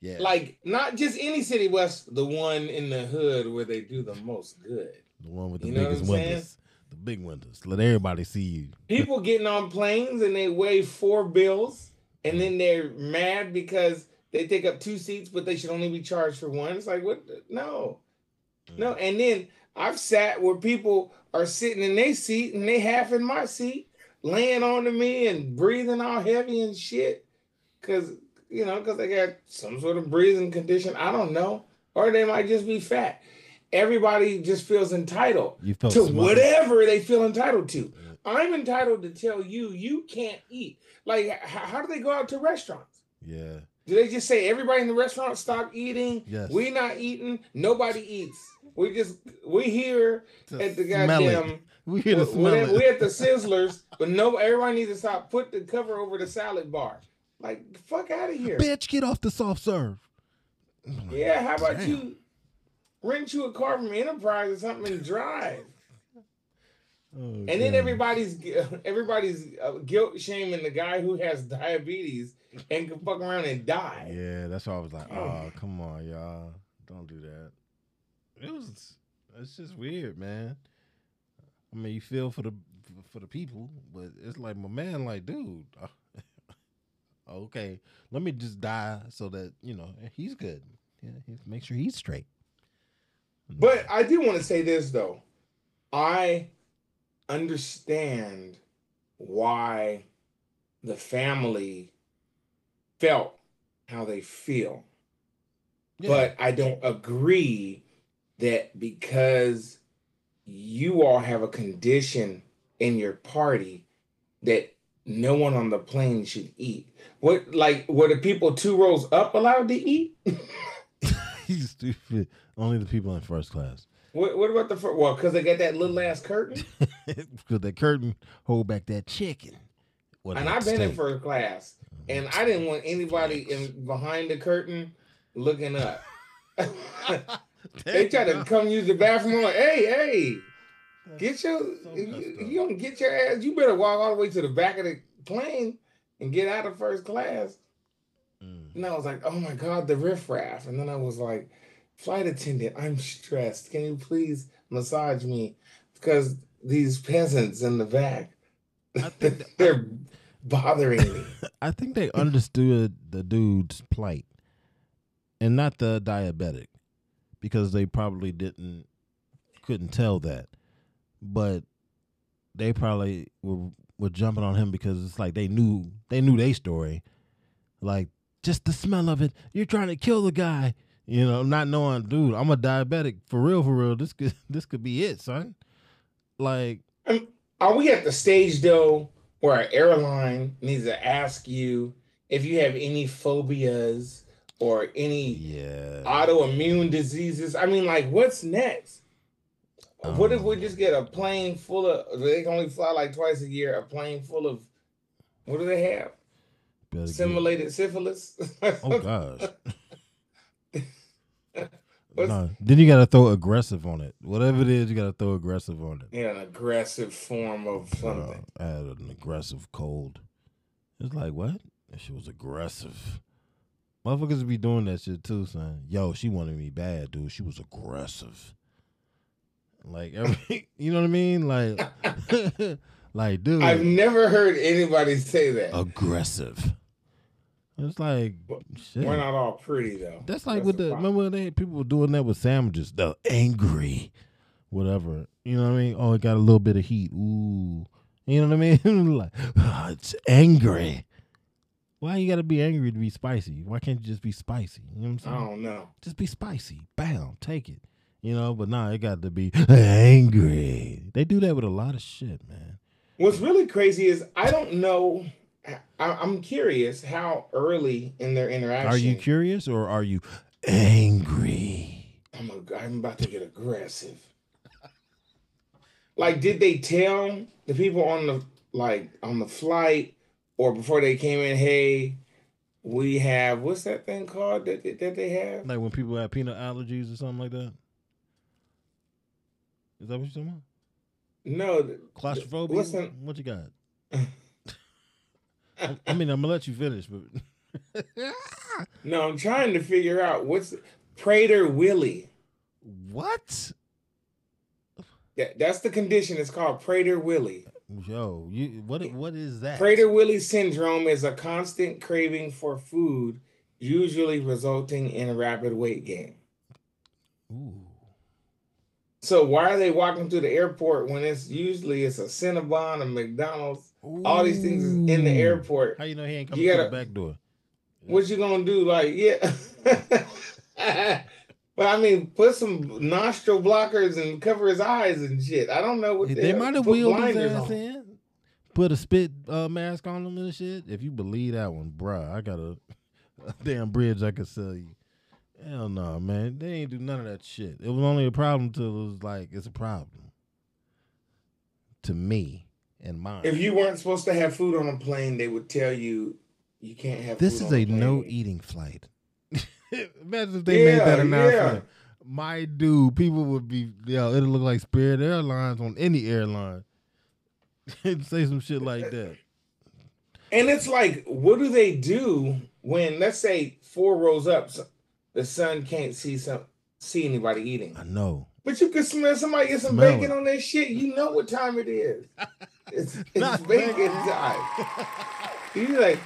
yeah. Like not just any city bus, the one in the hood where they do the most good. the one with the You biggest windows, the big windows. Let everybody see you. People getting on planes and they weigh four bills, and then they're mad because they take up two seats, but they should only be charged for one. It's like what? No, no. And then I've sat where people are sitting in their seat and they half in my seat, laying onto me and breathing all heavy and shit, because you know, because they got some sort of breathing condition. I don't know, or they might just be fat. Everybody just feels entitled to smothered. whatever they feel entitled to. I'm entitled to tell you you can't eat. Like, how do they go out to restaurants? Yeah, Do they just say everybody in the restaurant stop eating? Yes. We not eating. Nobody eats. We just we here To at the smell it. goddamn. we here to we- smell we it. at the Sizzlers, but no, everybody needs to stop. Put the cover over the salad bar. Like, fuck out of here. Bitch, get off the soft serve. Yeah, how about Damn. you rent you a car from Enterprise or something and drive? Oh, And then everybody's everybody's uh, guilt shaming the guy who has diabetes and can fuck around and die. Yeah, that's why I was like, oh, come on, y'all, don't do that. It was, it's just weird, man. I mean, you feel for the for the people, but it's like my man, like, dude, okay, let me just die so that you know he's good. Yeah, he- make sure he's straight. But I do want to say this though. I understand why the family felt how they feel. But I don't agree that because you all have a condition in your party that no one on the plane should eat. What like were the people two rows up allowed to eat? he's stupid. Only the people in first class. What, what about the first? Well, because they got that little ass curtain. Because that curtain hold back that chicken. Or and I've been in steak. first class, and I didn't want anybody in behind the curtain looking up. they try to come use the bathroom. I'm like, hey, hey, Get your so you, you don't get your ass. You better walk all the way to the back of the plane and get out of first class. Mm. And I was like, oh my god, the riffraff. And then I was like, flight attendant, I'm stressed. Can you please massage me? Because these peasants in the back, I think that- they're bothering me. I think they understood the dude's plight and not the diabetic because they probably didn't couldn't tell that. But they probably were were jumping on him because it's like they knew they knew their story. Like just the smell of it, you're trying to kill the guy. You know, not knowing, dude, I'm a diabetic for real, for real. This could this could be it, son. Like, Are we at the stage though where an airline needs to ask you if you have any phobias or any yeah, autoimmune diseases? I mean, like, what's next? what if we Um, just get a plane full of? They can only fly like twice a year. A plane full of what do they have? better get- Simulated syphilis. Oh gosh. No, then you gotta throw aggressive on it. Whatever it is, you gotta throw aggressive on it. yeah, an aggressive form of Uh, something. I had an aggressive cold. It's like what? That shit was aggressive. Motherfuckers be doing that shit too, son. Yo, she wanted me bad, dude. She was aggressive. Like every, you know what I mean? Like, like, dude, I've never heard anybody say that. aggressive. It's like shit. We're not all pretty though. That's like That's with the the remember they people doing that with sandwiches. The angry, whatever. You know what I mean? Oh, it got a little bit of heat. Ooh, you know what I mean? like "Ah, it's angry. Why you gotta be angry to be spicy? Why can't you just be spicy? You know what I'm I don't know. Just be spicy. Bam, take it. You know, but nah, it got to be angry. They do that with a lot of shit, man. What's really crazy is I don't know. I, I'm curious how early in their interaction. Are you curious or are you angry? I'm, a, I'm about to get aggressive. Like, did they tell the people on the like on the flight or before they came in? Hey, we have what's that thing called that that, that they have? Like when people have peanut allergies or something like that. Is that what you're talking about? No, Claustrophobia? Listen. What you got? I- mean, I'm gonna let you finish, but no. I'm trying to figure out what's Prader-Willi. what? That, that's the condition. It's called Prader-Willi. Yo, you what? What is that? Prater Willie syndrome is a constant craving for food, usually resulting in rapid weight gain. Ooh. So why are they walking through the airport when it's usually it's a Cinnabon, a McDonald's, all these things is in the airport? How you know he ain't coming You through gotta- the back door? What you gonna do? Like, yeah. but I mean, put some nostril blockers and cover his eyes and shit. I don't know what They, they might have put wheeled his blinders ass on. in, put a spit uh, mask on him and shit. If you believe that one, bruh, I got a, a damn bridge I could sell you. Hell no, man. They ain't do none of that shit. It was only a problem till it was like it's a problem to me and mine. If you weren't supposed to have food on a plane, they would tell you you can't have. this is a no eating flight. Imagine if they made that Yeah, announcement. My dude, people would be yo. It'll look like Spirit Airlines on any airline. Say some shit like that. And it's like, what do they do when, let's say, four rows up, the sun can't see some see anybody eating, I know. but you can smell somebody get some Smell bacon it. on that shit. You know what time it is. It's, it's Not bacon time. You like,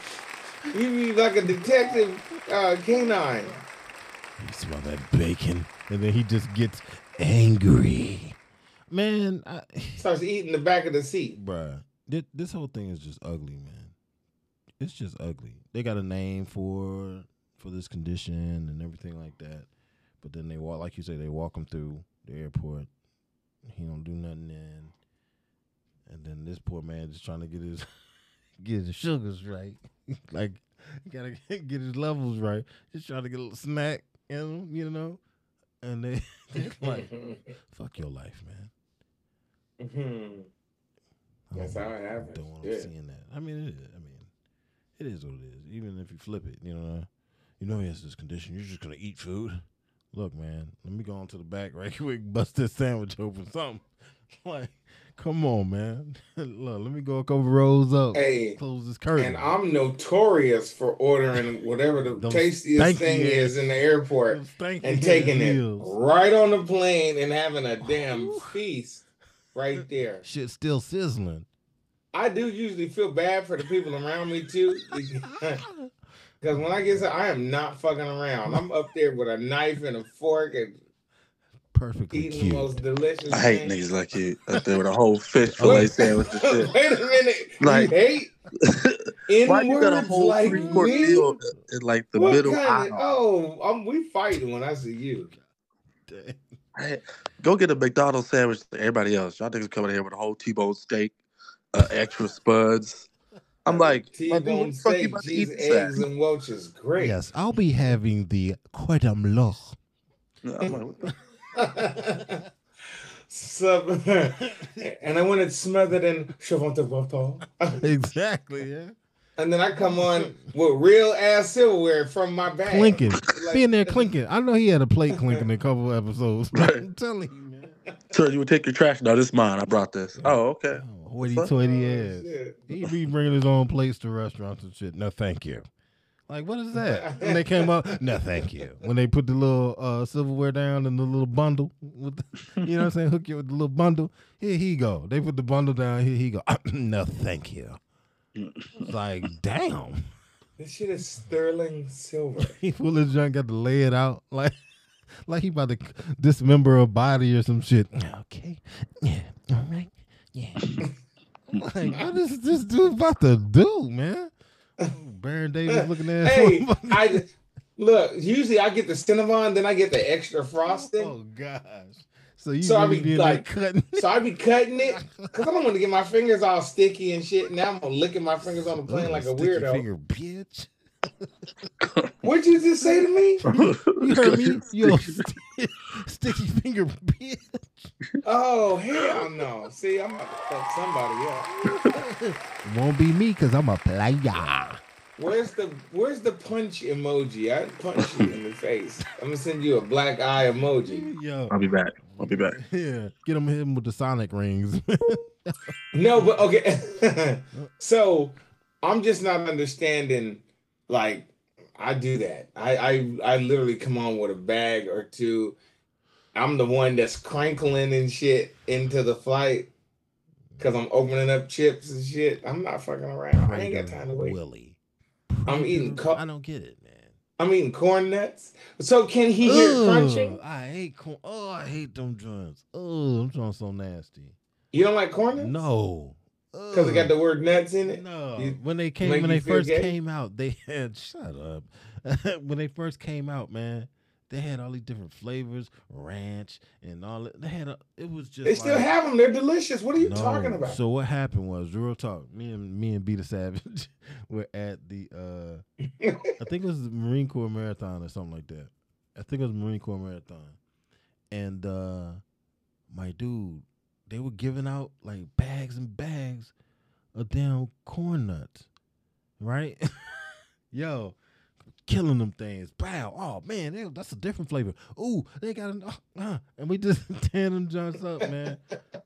you be like a detective uh, canine. You smell that bacon, and then he just gets angry. Man, I, Starts eating the back of the seat. bruh, this, this whole thing is just ugly, man. It's just ugly. They got a name for for this condition and everything like that, but then they walk, like you say, they walk him through the airport. He don't do nothing then, and then this poor man just trying to get his get his sugars right, like he gotta get his levels right. Just trying to get a little snack, you know, you know, and they they're like, "Fuck your life, man." Mm-hmm. That's how it happens, Don't want yeah. seeing that. I mean, it is. I mean, it is what it is. Even if you flip it, you know, you know he has this condition. You're just gonna eat food. Look, man, let me go on to the back right quick, bust this sandwich open, something. like, come on, man. Look, let me go a couple rows up. Hey, close this curtain. And I'm notorious for ordering whatever the tastiest thing is in the airport and taking it right on the plane and having a damn feast right there. Shit still sizzling. I do usually feel bad for the people around me too. Because when I get there, I am not fucking around. I'm up there with a knife and a fork and Perfectly eating cute. the most delicious. I hate thing. niggas like you up there with a whole fish fillet sandwich and shit. Wait a minute. Like- you hate Why you got a N-words whole like three course meal in like the What middle kind of- aisle? oh, um, we fighting when I see you. Hey, go get a McDonald's sandwich to everybody else. Y'all niggas coming here with a whole T-bone steak, uh, extra spuds. I'm like, my dude, what T-bone the fuck you steak, about to cheese, eat this eggs, and Welch's. Great. Yes, I'll be having the cordon bleu. I'm like, what the Sub- and I want it smothered in Chavante Bottle. exactly, yeah. And then I come on with real ass silverware from my bag. Clinking. Like- Being there clinking. I know he had a plate clinking a couple episodes. I'm telling you, man. Sir, you would take your trash? No, this is mine. I brought this. Oh, okay. Oh, Hoity Fuck. toity oh, ass. shit. He be bringing his own plates to restaurants and shit. No, thank you. Like, what is that? When they came up, no, thank you. When they put the little uh, silverware down in the little bundle, with the, you know what I'm saying? Hook you with the little bundle. Here he go. They put the bundle down. Here he go. no, thank you. It's like, damn. This shit is sterling silver. He full of junk, got to lay it out like, like he about to dismember a body or some shit. Okay, yeah, all right, yeah. like, what is this dude about to do, man? Baron Davis looking at. hey, I look. Usually I get the Cinnabon, then I get the extra frosting. Oh gosh. So you So I really be like- like cutting. So I be cutting it because I don't want to get my fingers all sticky and shit. Now I'm gonna licking my fingers on the plane like a Sticky weirdo. Finger, bitch. What'd you just say to me? You heard me? You little sticky finger, bitch. Oh hell no! See, I'm about to fuck somebody up. Won't be me because I'm a player. Where's the Where's the punch emoji? I punch you in the face. I'm gonna send you a black eye emoji. Yo, I'll be back. I'll be back. yeah. Get him hit him with the sonic rings. No, but okay. so I'm just not understanding. Like I do that. I I I literally come on with a bag or two. I'm the one that's crinkling and shit into the flight because I'm opening up chips and shit. I'm not fucking around. I ain't got time to wait. Willie. I'm eating. Co- I don't get it, man. I'm eating corn nuts. So can he hear Ugh, crunching? I hate corn. Oh, I hate them joints. Oh, them joints so nasty. You don't like corn nuts? No. Because it got the word nuts in it. No, You- when they came when they first gay? came out, they had shut up. when they first came out, man, they had all these different flavors, ranch and all that. They had a, it was just They still like- have them. They're delicious. What are you No. talking about? So what happened was real talk. Me and me and Be the Savage were at the uh I think it was the Marine Corps Marathon or something like that. I think it was Marine Corps Marathon. And uh my dude, they were giving out like bags and bags of damn corn nuts. Right? Yo, killing them things. Wow. Oh man, they- that's a different flavor. Ooh, they got an uh, uh, and we just tearing them joints up, man.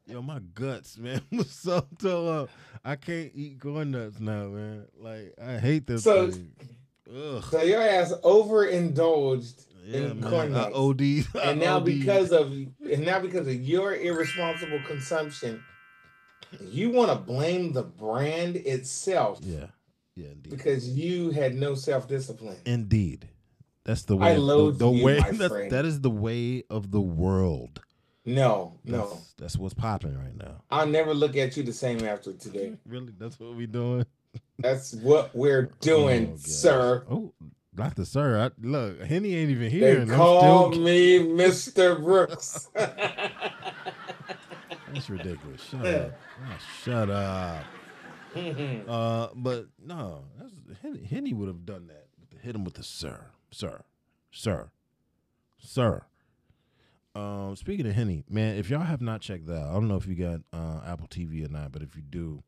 Yo, my guts, man, was so tore up. I can't eat corn nuts now, man. Like I hate this So-. So your ass overindulged Yeah, in man. corn I nuts. OD. and now OD. because of and now because of your irresponsible consumption, you want to blame the brand itself Yeah. Yeah, indeed. because you had no self discipline. Indeed. That's the way. the- loathe the, you, way. my that's- friend. that is the way of the world. No, no, That's, that's what's popping right now. I'll never look at you the same after today. Really, that's what we're doing. That's what we're doing, Oh, sir. Oh, Doctor Sir, I, look, Henny ain't even here. I'm call still- me Mr. Brooks. That's ridiculous. Shut up. Ah, shut up. Uh, but no, that's, Henny, Henny would have done that. Hit him with the sir, sir, sir, sir. Um, speaking of Henny, man, if y'all have not checked that, I don't know if you got uh, Apple TV or not, but if you do,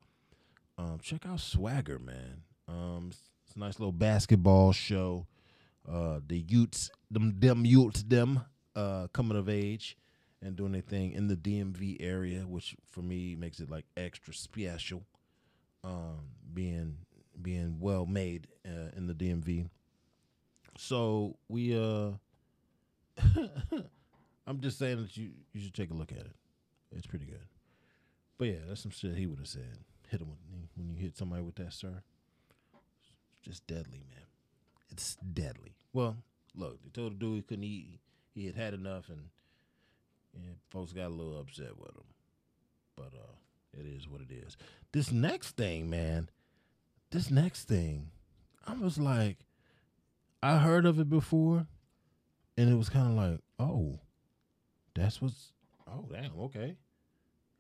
um, check out Swagger, man. Um, it's, it's a nice little basketball show. Uh, the Utes, them, them Utes, them, uh, coming of age, and doing their thing in the DMV area, which for me makes it like extra special. Um, being being well made uh, in the DMV. So we uh, I'm just saying that you you should take a look at it. It's pretty good. But yeah, that's some shit he would have said. Hit him with, when you hit somebody with that, sir. It's just deadly, man. It's deadly. Well, look, they told the dude he couldn't eat. He had had enough, and yeah, folks got a little upset with him. But uh, it is what it is. This next thing, man. This next thing, I was like, I heard of it before, and it was kind of like, oh, that's what's. Oh, damn. Okay.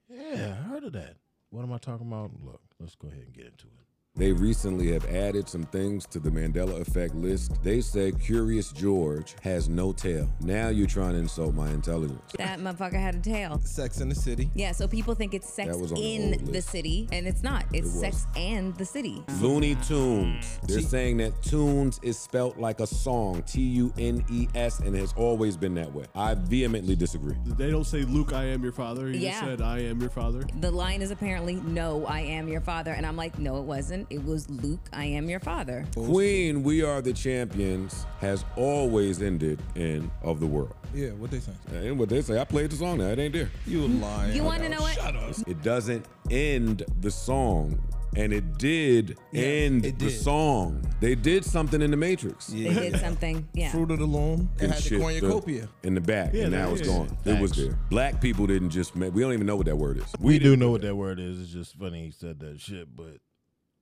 Yeah, I heard of that. What am I talking about? Look, let's go ahead and get into it. They recently have added some things to the Mandela Effect list. They say Curious George has no tail. Now you're trying to insult my intelligence. That motherfucker had a tail. Sex in the City. Yeah, so people think it's sex That was on the in old the list. city, and it's not. It's It was. sex and the city. Looney Tunes. They're saying that tunes is spelt like a song, T U N E S, and has always been that way. I vehemently disagree. They don't say, Luke, I am your father. He Yeah. just said, I am your father. The line is apparently, "No, I am your father," and I'm like, "No, it wasn't. It was Luke. I am your father." Queen, We Are the Champions has always ended in Of the World. Yeah, what they say? And what they say, I played the song now. It ain't there. You lying. You want to know what? Shut up. It doesn't end the song. And it did end it the song. They did something in the Matrix. They did something. Yeah. Fruit of the Loom. It and had the shit, cornucopia. in the back, Yeah, and now there it's is. gone. It was there. Black people didn't just make. We don't even know what that word is. We, do know what that. that word is. It's just funny he said that shit, but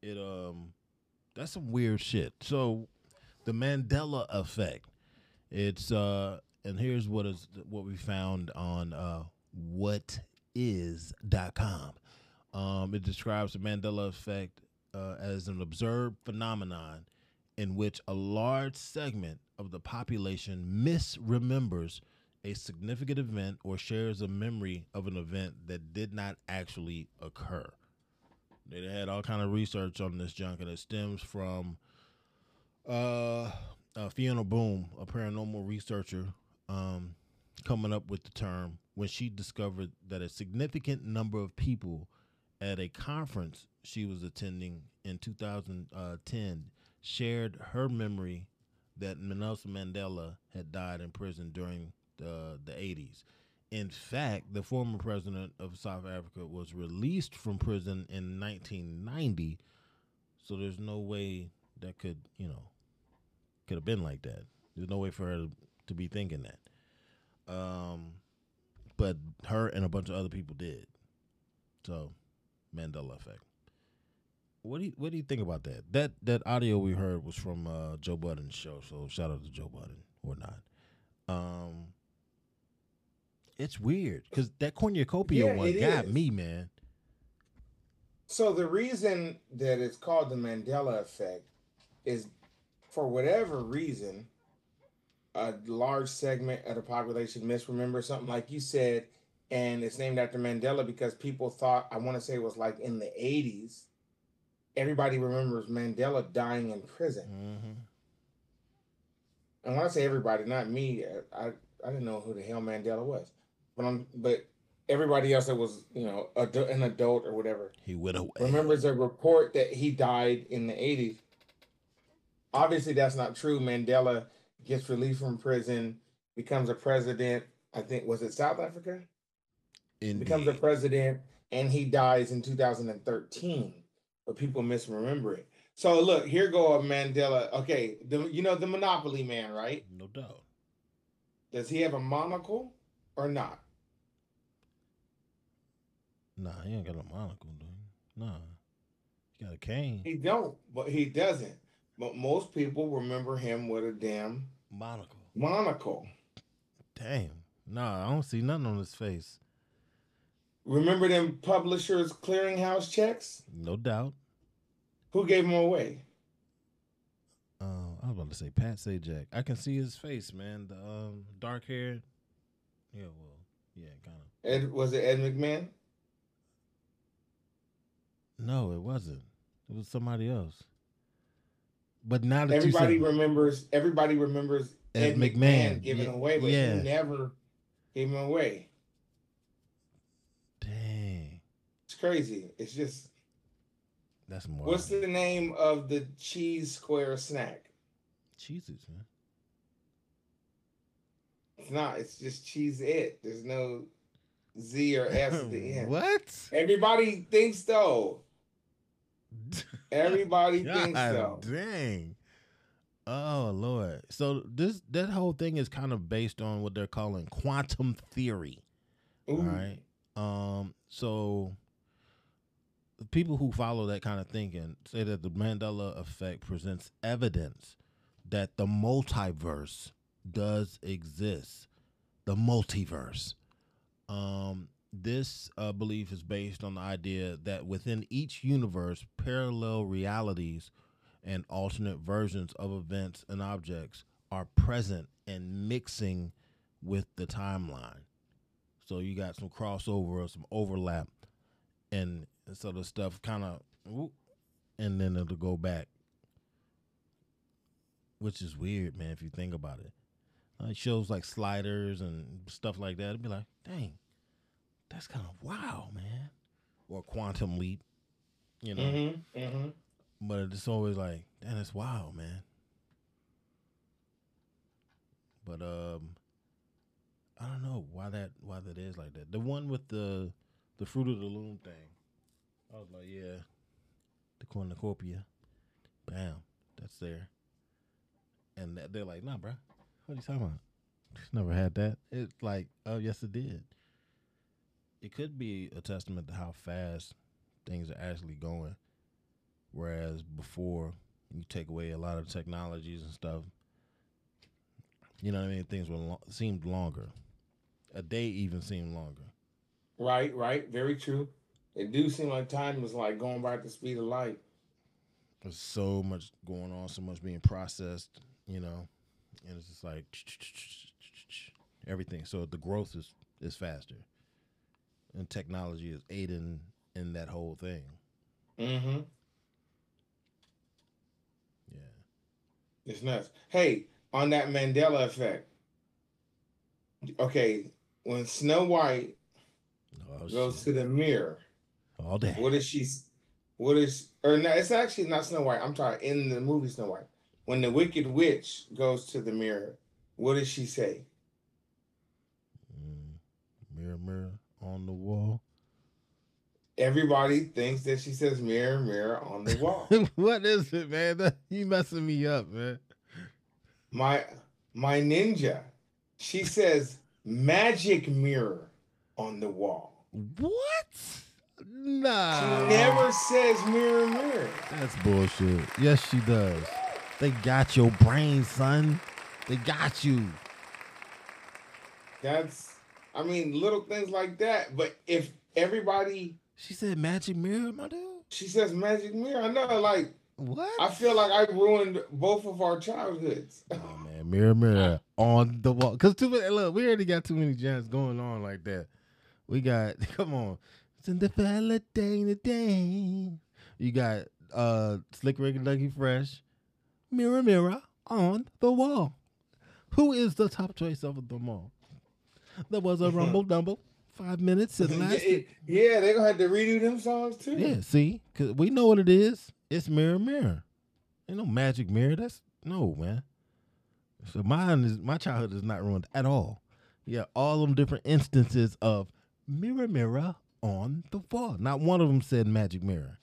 it um that's some weird shit. So the Mandela effect. It's uh and here's what is what we found on uh whatis.com. Um it describes the Mandela effect uh, as an observed phenomenon in which a large segment of the population misremembers a significant event or shares a memory of an event that did not actually occur. They had all kind of research on this junk, and it stems from uh, uh, Fiona Broome, a paranormal researcher, um, coming up with the term when she discovered that a significant number of people at a conference she was attending in 2010 shared her memory that Nelson Mandela had died in prison during the the 80s. In fact, the former president of South Africa was released from prison in 1990, so there's no way that could, you know, could have been like that. There's no way for her to, be thinking that. Um, but her and a bunch of other people did. So, Mandela effect. What do you what do you think about that? That that audio we heard was from uh, Joe Budden's show, so shout out to Joe Budden or not. Um, it's weird because that cornucopia Yeah, one got is. me, man. So the reason that it's called the Mandela effect is for whatever reason, a large segment of the population misremember something like you said, and it's named after Mandela because people thought I want to say it was like in the 80s. Everybody remembers Mandela dying in prison. Mm-hmm. And when I say everybody, not me, I I didn't know who the hell Mandela was, but I'm but everybody else that was you know adu- an adult or whatever He went away. remembers a report that he died in the 80s. Obviously, that's not true. Mandela gets released from prison, becomes a president. I think was it South Africa? Indeed. Becomes a president, and he dies in 2013. But people misremember it. So look, here go a Mandela. Okay, the, you know the Monopoly Man, right? No doubt. Does he have a monocle or not? Nah, he ain't got a monocle, dude. Nah, he got a cane. He don't, but he doesn't. But most people remember him with a damn Monocle. monocle. Damn. Nah, I don't see nothing on his face. Remember them publishers clearinghouse checks? No doubt. Who gave them away? Uh, I was about to say Pat Sajak. I can see his face, man. The um, dark hair. Yeah, well, yeah, kind of. Ed was it Ed McMahon? No, it wasn't. It was somebody else. But now that everybody remembers, everybody remembers Ed, Ed McMahon, McMahon, giving yeah, away, but yeah. he never gave him away. Dang, it's crazy. It's just that's more. What's the name of the cheese square snack? Cheeses, man. It's not. It's just cheese. It. There's no Z or S at the end. what? Everybody thinks though. Everybody thinks God so. dang. Oh Lord. So this that whole thing is kind of based on what they're calling quantum theory. All Ooh. right. Um. So people who follow that kind of thinking say that the Mandela effect presents evidence that the multiverse does exist. The multiverse. Um, this uh, belief is based on the idea that within each universe, parallel realities and alternate versions of events and objects are present and mixing with the timeline. So you got some crossover or some overlap, and so the stuff kind of, and then it'll go back, which is weird, man. If you think about it, like shows like Sliders and stuff like that, it'd be like, dang, that's kind of wow, man. Or Quantum Leap, you know. Mm-hmm. Mm-hmm. But it's always like, damn, that's wild, man. But um, I don't know why that why that is like that. The one with the the fruit of the loom thing, I was like, yeah, the cornucopia, bam, that's there. And that- they're like, nah, bro, what are you talking about? Just never had that. It's like, oh yes, it did. It could be a testament to how fast things are actually going. Whereas before, you take away a lot of technologies and stuff. You know what I mean? Things were lo- seemed longer. A day even seemed longer. Right. Right. Very true. It do seem like time was like going by at the speed of light. There's so much going on, so much being processed. You know, and it's just like everything. So the growth is is faster, and technology is aiding in that whole thing. Mm-hmm. Yeah. It's nuts. Hey, on that Mandela effect. Okay, when Snow White Oh, goes to the mirror, all day. what is she? What is? Or no, it's actually not Snow White. I'm talking in the movie Snow White. When the Wicked Witch goes to the mirror, what does she say? Mm, Mirror, mirror on the wall. Everybody thinks that she says "mirror, mirror on the wall." what is it, man? That- You messing me up, man. my my ninja, she says "magic mirror on the wall." What? Nah. She never says "mirror, mirror." That's bullshit. Yes, she does. They got your brain, son. They got you. That's, I mean, little things like that. But if everybody, she said magic mirror, my dude. She says magic mirror. I know, like what? I feel like I ruined both of our childhoods. Oh man, mirror, mirror on the wall. Cause too many. Look, we already got too many jams going on like that. We got. Come on. Cinderella day to day. You got uh Slick Rick and Dougie Fresh. Mirror, mirror on the wall. Who is the top choice of them all? There was a rumble dumble. Five minutes it yeah, lasted. yeah, they're gonna have to redo them songs too. Yeah, see, cause we know what it is. It's mirror, mirror. Ain't no magic mirror. That's no man. So mine is my childhood is not ruined at all. Yeah, all them different instances of mirror, mirror on the wall. Not one of them said magic mirror.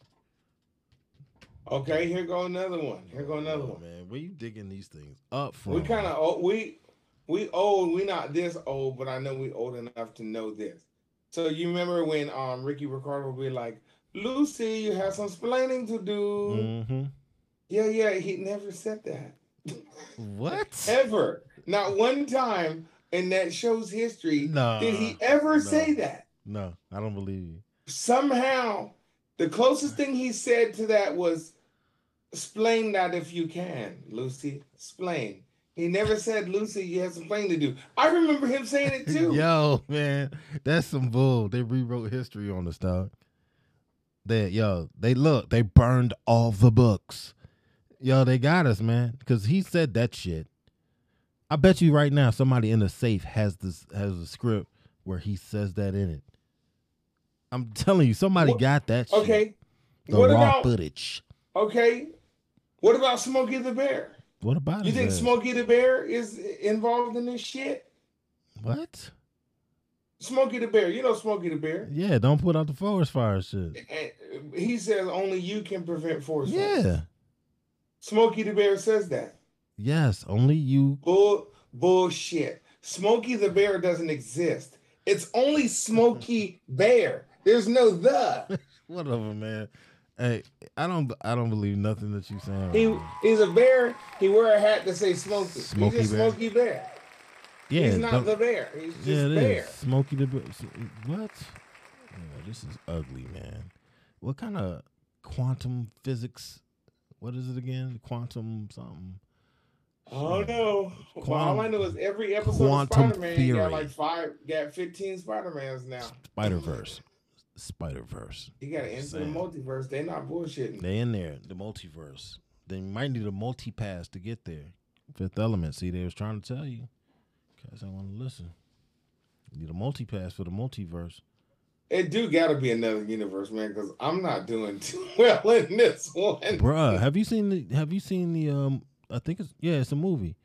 Okay, here go another one. Here go another oh, one. Oh, Man, where you digging these things up from? We kind of oh, old. We we old. We not this old, but I know we old enough to know this. So you remember when um Ricky Ricardo would be like, "Lucy, you have some explaining to do." Mm-hmm. Yeah, yeah. He never said that. What? Ever. Not one time in that show's history Nah, did he ever no. say that. No, I don't believe you. Somehow, the closest thing he said to that was, "Explain that if you can, Lucy. Explain." He never said, "Lucy, you have some explaining to do." I remember him saying it too. Yo, man, that's some bull. They rewrote history on us, dog. That yo, they look, they burned all the books. Yo, they got us, man, because he said that shit. I bet you right now somebody in the safe has this has a script where he says that in it. I'm telling you, somebody got that. Shit. Okay. The what raw about footage. okay? What about Smokey the Bear? What about You think? Smokey the Bear is involved in this shit? What? Smokey the Bear, you know Smokey the Bear. Yeah, don't put out the forest fire shit. And he says only you can prevent forest fires. Yeah. Smokey the Bear says that. Yes, only you. Bull bullshit. Smokey the Bear doesn't exist. It's only Smokey Bear. There's no the. Whatever, man. Hey, I don't. I don't believe nothing that you saying. He right he's a bear. He wear a hat that say Smokey. Smokey he's just Bear. Smokey Bear. yeah, he's not the bear. He's just yeah, it is. bear. Smokey the Bear. What? This is ugly, man. What kind of quantum physics? What is it again? Quantum something. Oh no! Well, all I know is every episode of Spider Man got like five, got fifteen Spider Mans now. Spider Verse. Spider Verse. You got to enter the multiverse. They're not bullshitting. They in there, the multiverse. They might need a multi pass to get there. Fifth Element. See, they was trying to tell you. Cause I want to listen. You need a multi pass for the multiverse. It do got to be another universe, man, because I'm not doing too well in this one. Bruh, have you seen the? Have you seen the? Um, I think it's yeah, it's a movie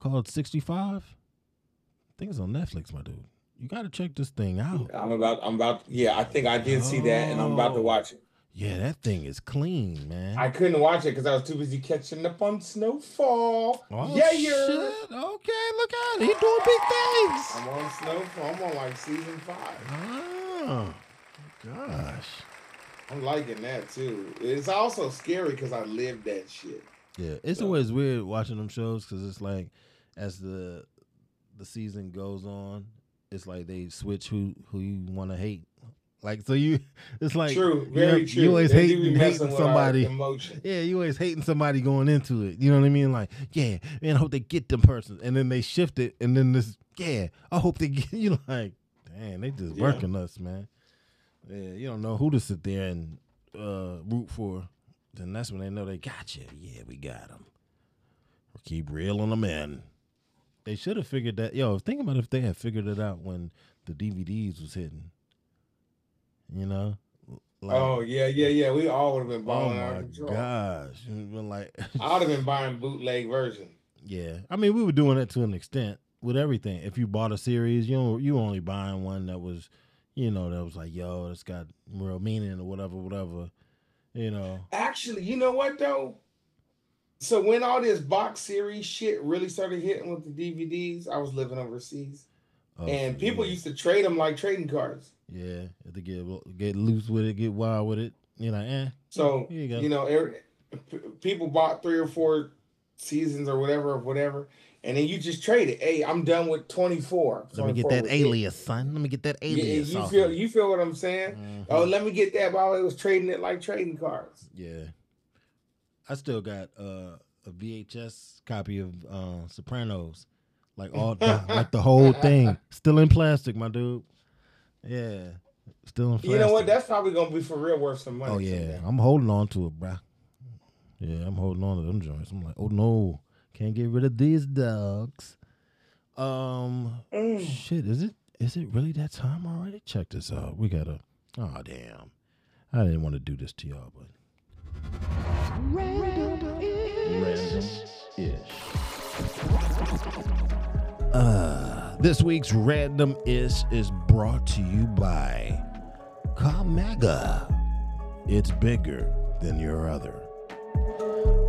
called Sixty Five. I think it's on Netflix, my dude. You got to check this thing out. I'm about. I'm about. Yeah, I think I did see that, and I'm about to oh. watch it. Yeah, that thing is clean, man. I couldn't watch it because I was too busy catching up on Snowfall. Oh, yeah, shit. Okay, look at it. He doing big things. I'm on Snowfall. I'm on like season five. Oh, gosh. I'm liking that too. It's also scary because I lived that shit. Yeah, it's always weird watching them shows because it's like as the the season goes on, it's like they switch who who you want to hate. Like so you, it's like True, you very know, true. You always They hating, hating somebody. Yeah, you always hating somebody going into it. You know what I mean? Like, yeah, man, I hope they get them person, and then they shift it, and then this, yeah, I hope they get. You like, damn, they just Yeah. working us, man. Yeah, you don't know who to sit there and uh, root for. Then that's when they know they got you. Yeah, we got them. Keep reeling them in. They should have figured that. Yo, think about if they had figured it out when the DVDs was hitting. You know. Like, oh yeah, yeah, yeah. We all would have been oh balling out my of control. gosh! Been like, I would have been buying bootleg version. yeah. I mean, we were doing it to an extent with everything. If you bought a series, you know, you only buying one that was, you know, that was like, yo, it's got real meaning or whatever, whatever. You know. Actually, you know what though? So when all this box series shit really started hitting with the DVDs, I was living overseas, Oh, and people yeah. used to trade them like trading cards. Yeah, they get get loose with it, get wild with it. You know, eh. So you you know, every, people bought three or four seasons or whatever of whatever, and then you just trade it. Hey, I'm done with 24. Let me get that was it. alias, son. Let me get that Yeah, alias. you off feel you feel what I'm saying? Mhm. Oh, let me get that while I was trading it like trading cards. Yeah. I still got uh, a VHS copy of uh, Sopranos, like all the, like the whole thing, still in plastic, my dude. Yeah, still in plastic. You know what? That's probably gonna be for real worth some money. Oh yeah, someday. I'm holding on to it, bro. Yeah, I'm holding on to them joints. I'm like, oh no, can't get rid of these dogs. Um, Mm. shit, is it is it really that time already? Check this out. We gotta. Oh damn, I didn't want to do this to y'all, but. Uh, this week's random ish is brought to you by Comega. It's bigger than your other.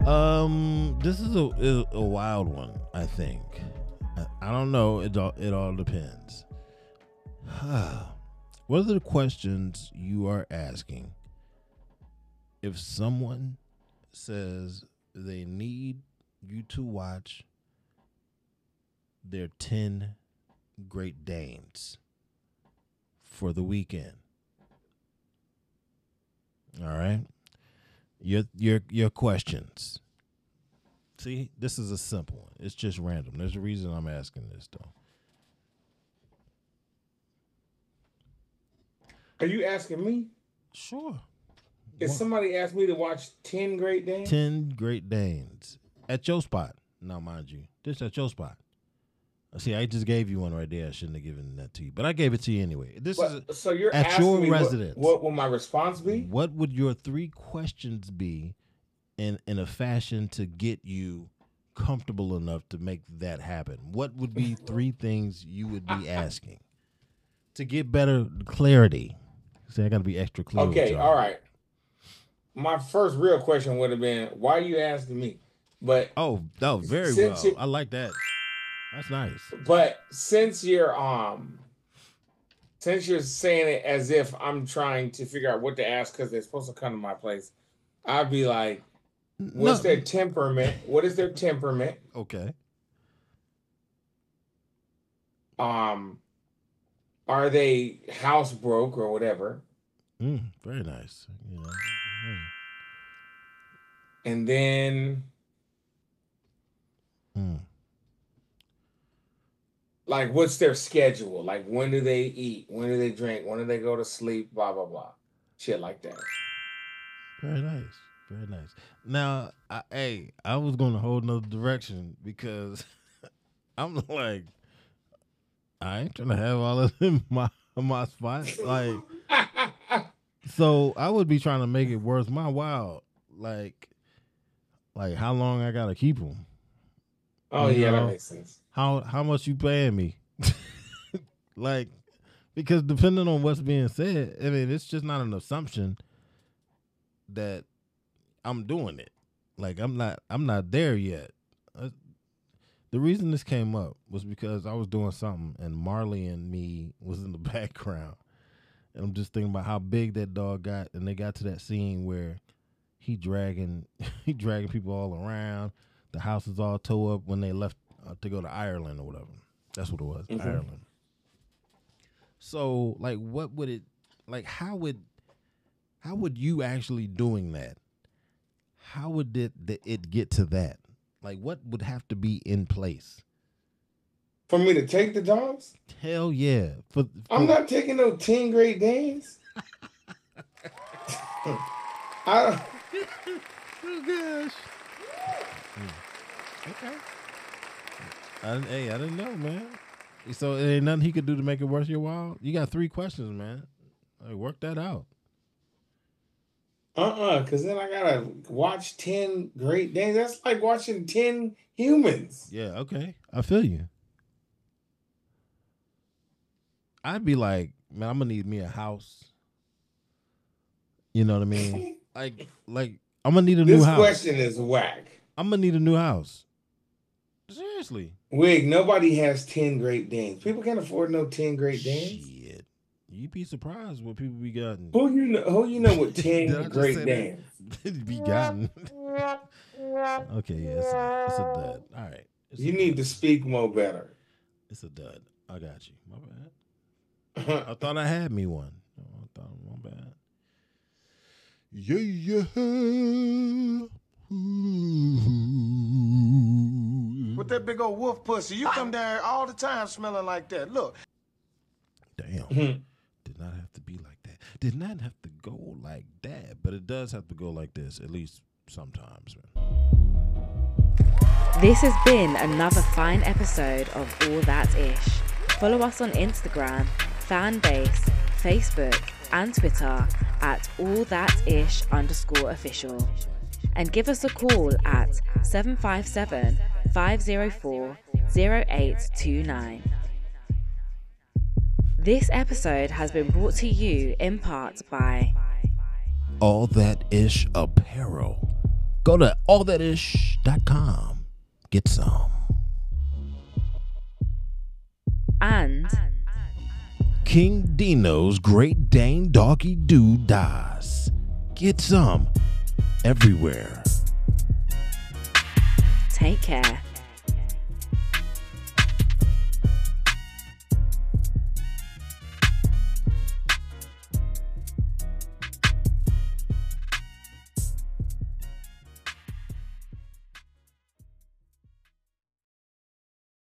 Um, this is a is a wild one. I think. I, don't know. It all it all depends. what are the questions you are asking? If someone says they need you to watch their 10 Great Danes for the weekend. All right? Your your your questions. See, this is a simple one. It's just random. There's a reason I'm asking this though. Are you asking me? Sure. If somebody asked me to watch 10 Great Danes, 10 Great Danes at your spot. Now, mind you, this at your spot. Uh, see, I just gave you one right there. I shouldn't have given that to you, but I gave it to you anyway. This But- is so you're at asking your me what- residence. What, will my response be? What would your three questions be in in a fashion to get you comfortable enough to make that happen? What would be three things you would be asking to get better clarity? See, I got to be extra clear. Okay, all right. My first real question would have been, why are you asking me? But Oh, oh, very well. you- I like that. That's nice. but since you're um since you're saying it as if I'm trying to figure out what to ask because they're supposed to come to my place, I'd be like, what's No. their temperament? What is their temperament? Okay. Um are they house broke or whatever? Mm, very nice. You know, yeah. And then Mm. like what's their schedule? Like when do they eat? When do they drink? When do they go to sleep? Blah blah blah. Shit like that. Very nice. Very nice. Now, I, hey, I was going to hold another direction because I'm like, I ain't trying to have all of them in my my spot. Like, so I would be trying to make it worth my while. Like, like how long I gotta keep them? Oh yeah, that makes sense. How how much you paying me? like, because depending on what's being said, I mean, it's just not an assumption that I'm doing it. Like I'm not I'm not there yet. Uh, the reason this came up was because I was doing something and Marley and me was in the background. And I'm just thinking about how big that dog got and they got to that scene where he dragging he dragging people all around. The house is all tore up when they left uh, to go to Ireland or whatever. That's what it was, Mhm. Ireland. So, like, what would it like? How would how would you actually doing that? How would it it get to that? Like, what would have to be in place? For me to take the dogs? Hell yeah! For, I'm not taking no 10 great days. I oh gosh. Hmm. Okay. I didn't, hey, I didn't know, man. So it ain't nothing he could do to make it worth your while. You got three questions, man. Like, work that out. uh-uh, because then I gotta watch 10 great days. That's like watching 10 humans. Yeah, okay. I feel you. I'd be like, man, I'm gonna need me a house. You know what I mean? like, like I'm gonna need a new house. This question is whack. I'm gonna need a new house. Seriously. Wig, nobody has 10 great days. People can't afford no 10 great days. Shit. You'd be surprised what people be gotten. Who you know who you know with 10 great that? be gotten. okay, yeah, it's a, it's a dud. All right. It's You need dud. to speak more better. It's a dud. I got you. My bad. I thought I had me one. No, I thought my bad. Yeah, yeah. With that big old wolf pussy, you come down here all the time smelling like that. Look, Damn. Mm-hmm. Did not have to be like that. Did not have to go like that. But it does have to go like this, at least sometimes. This has been another fine episode of All That Ish. Follow us on Instagram, Fanbase, Facebook, and Twitter at All That Ish underscore official. And give us a call at 757 504 0829. This episode has been brought to you in part by All That Ish Apparel. Go to allthatish.com. Get some. and King Dino's Great Dane Doggy Doo Das. Get some everywhere. Take Care.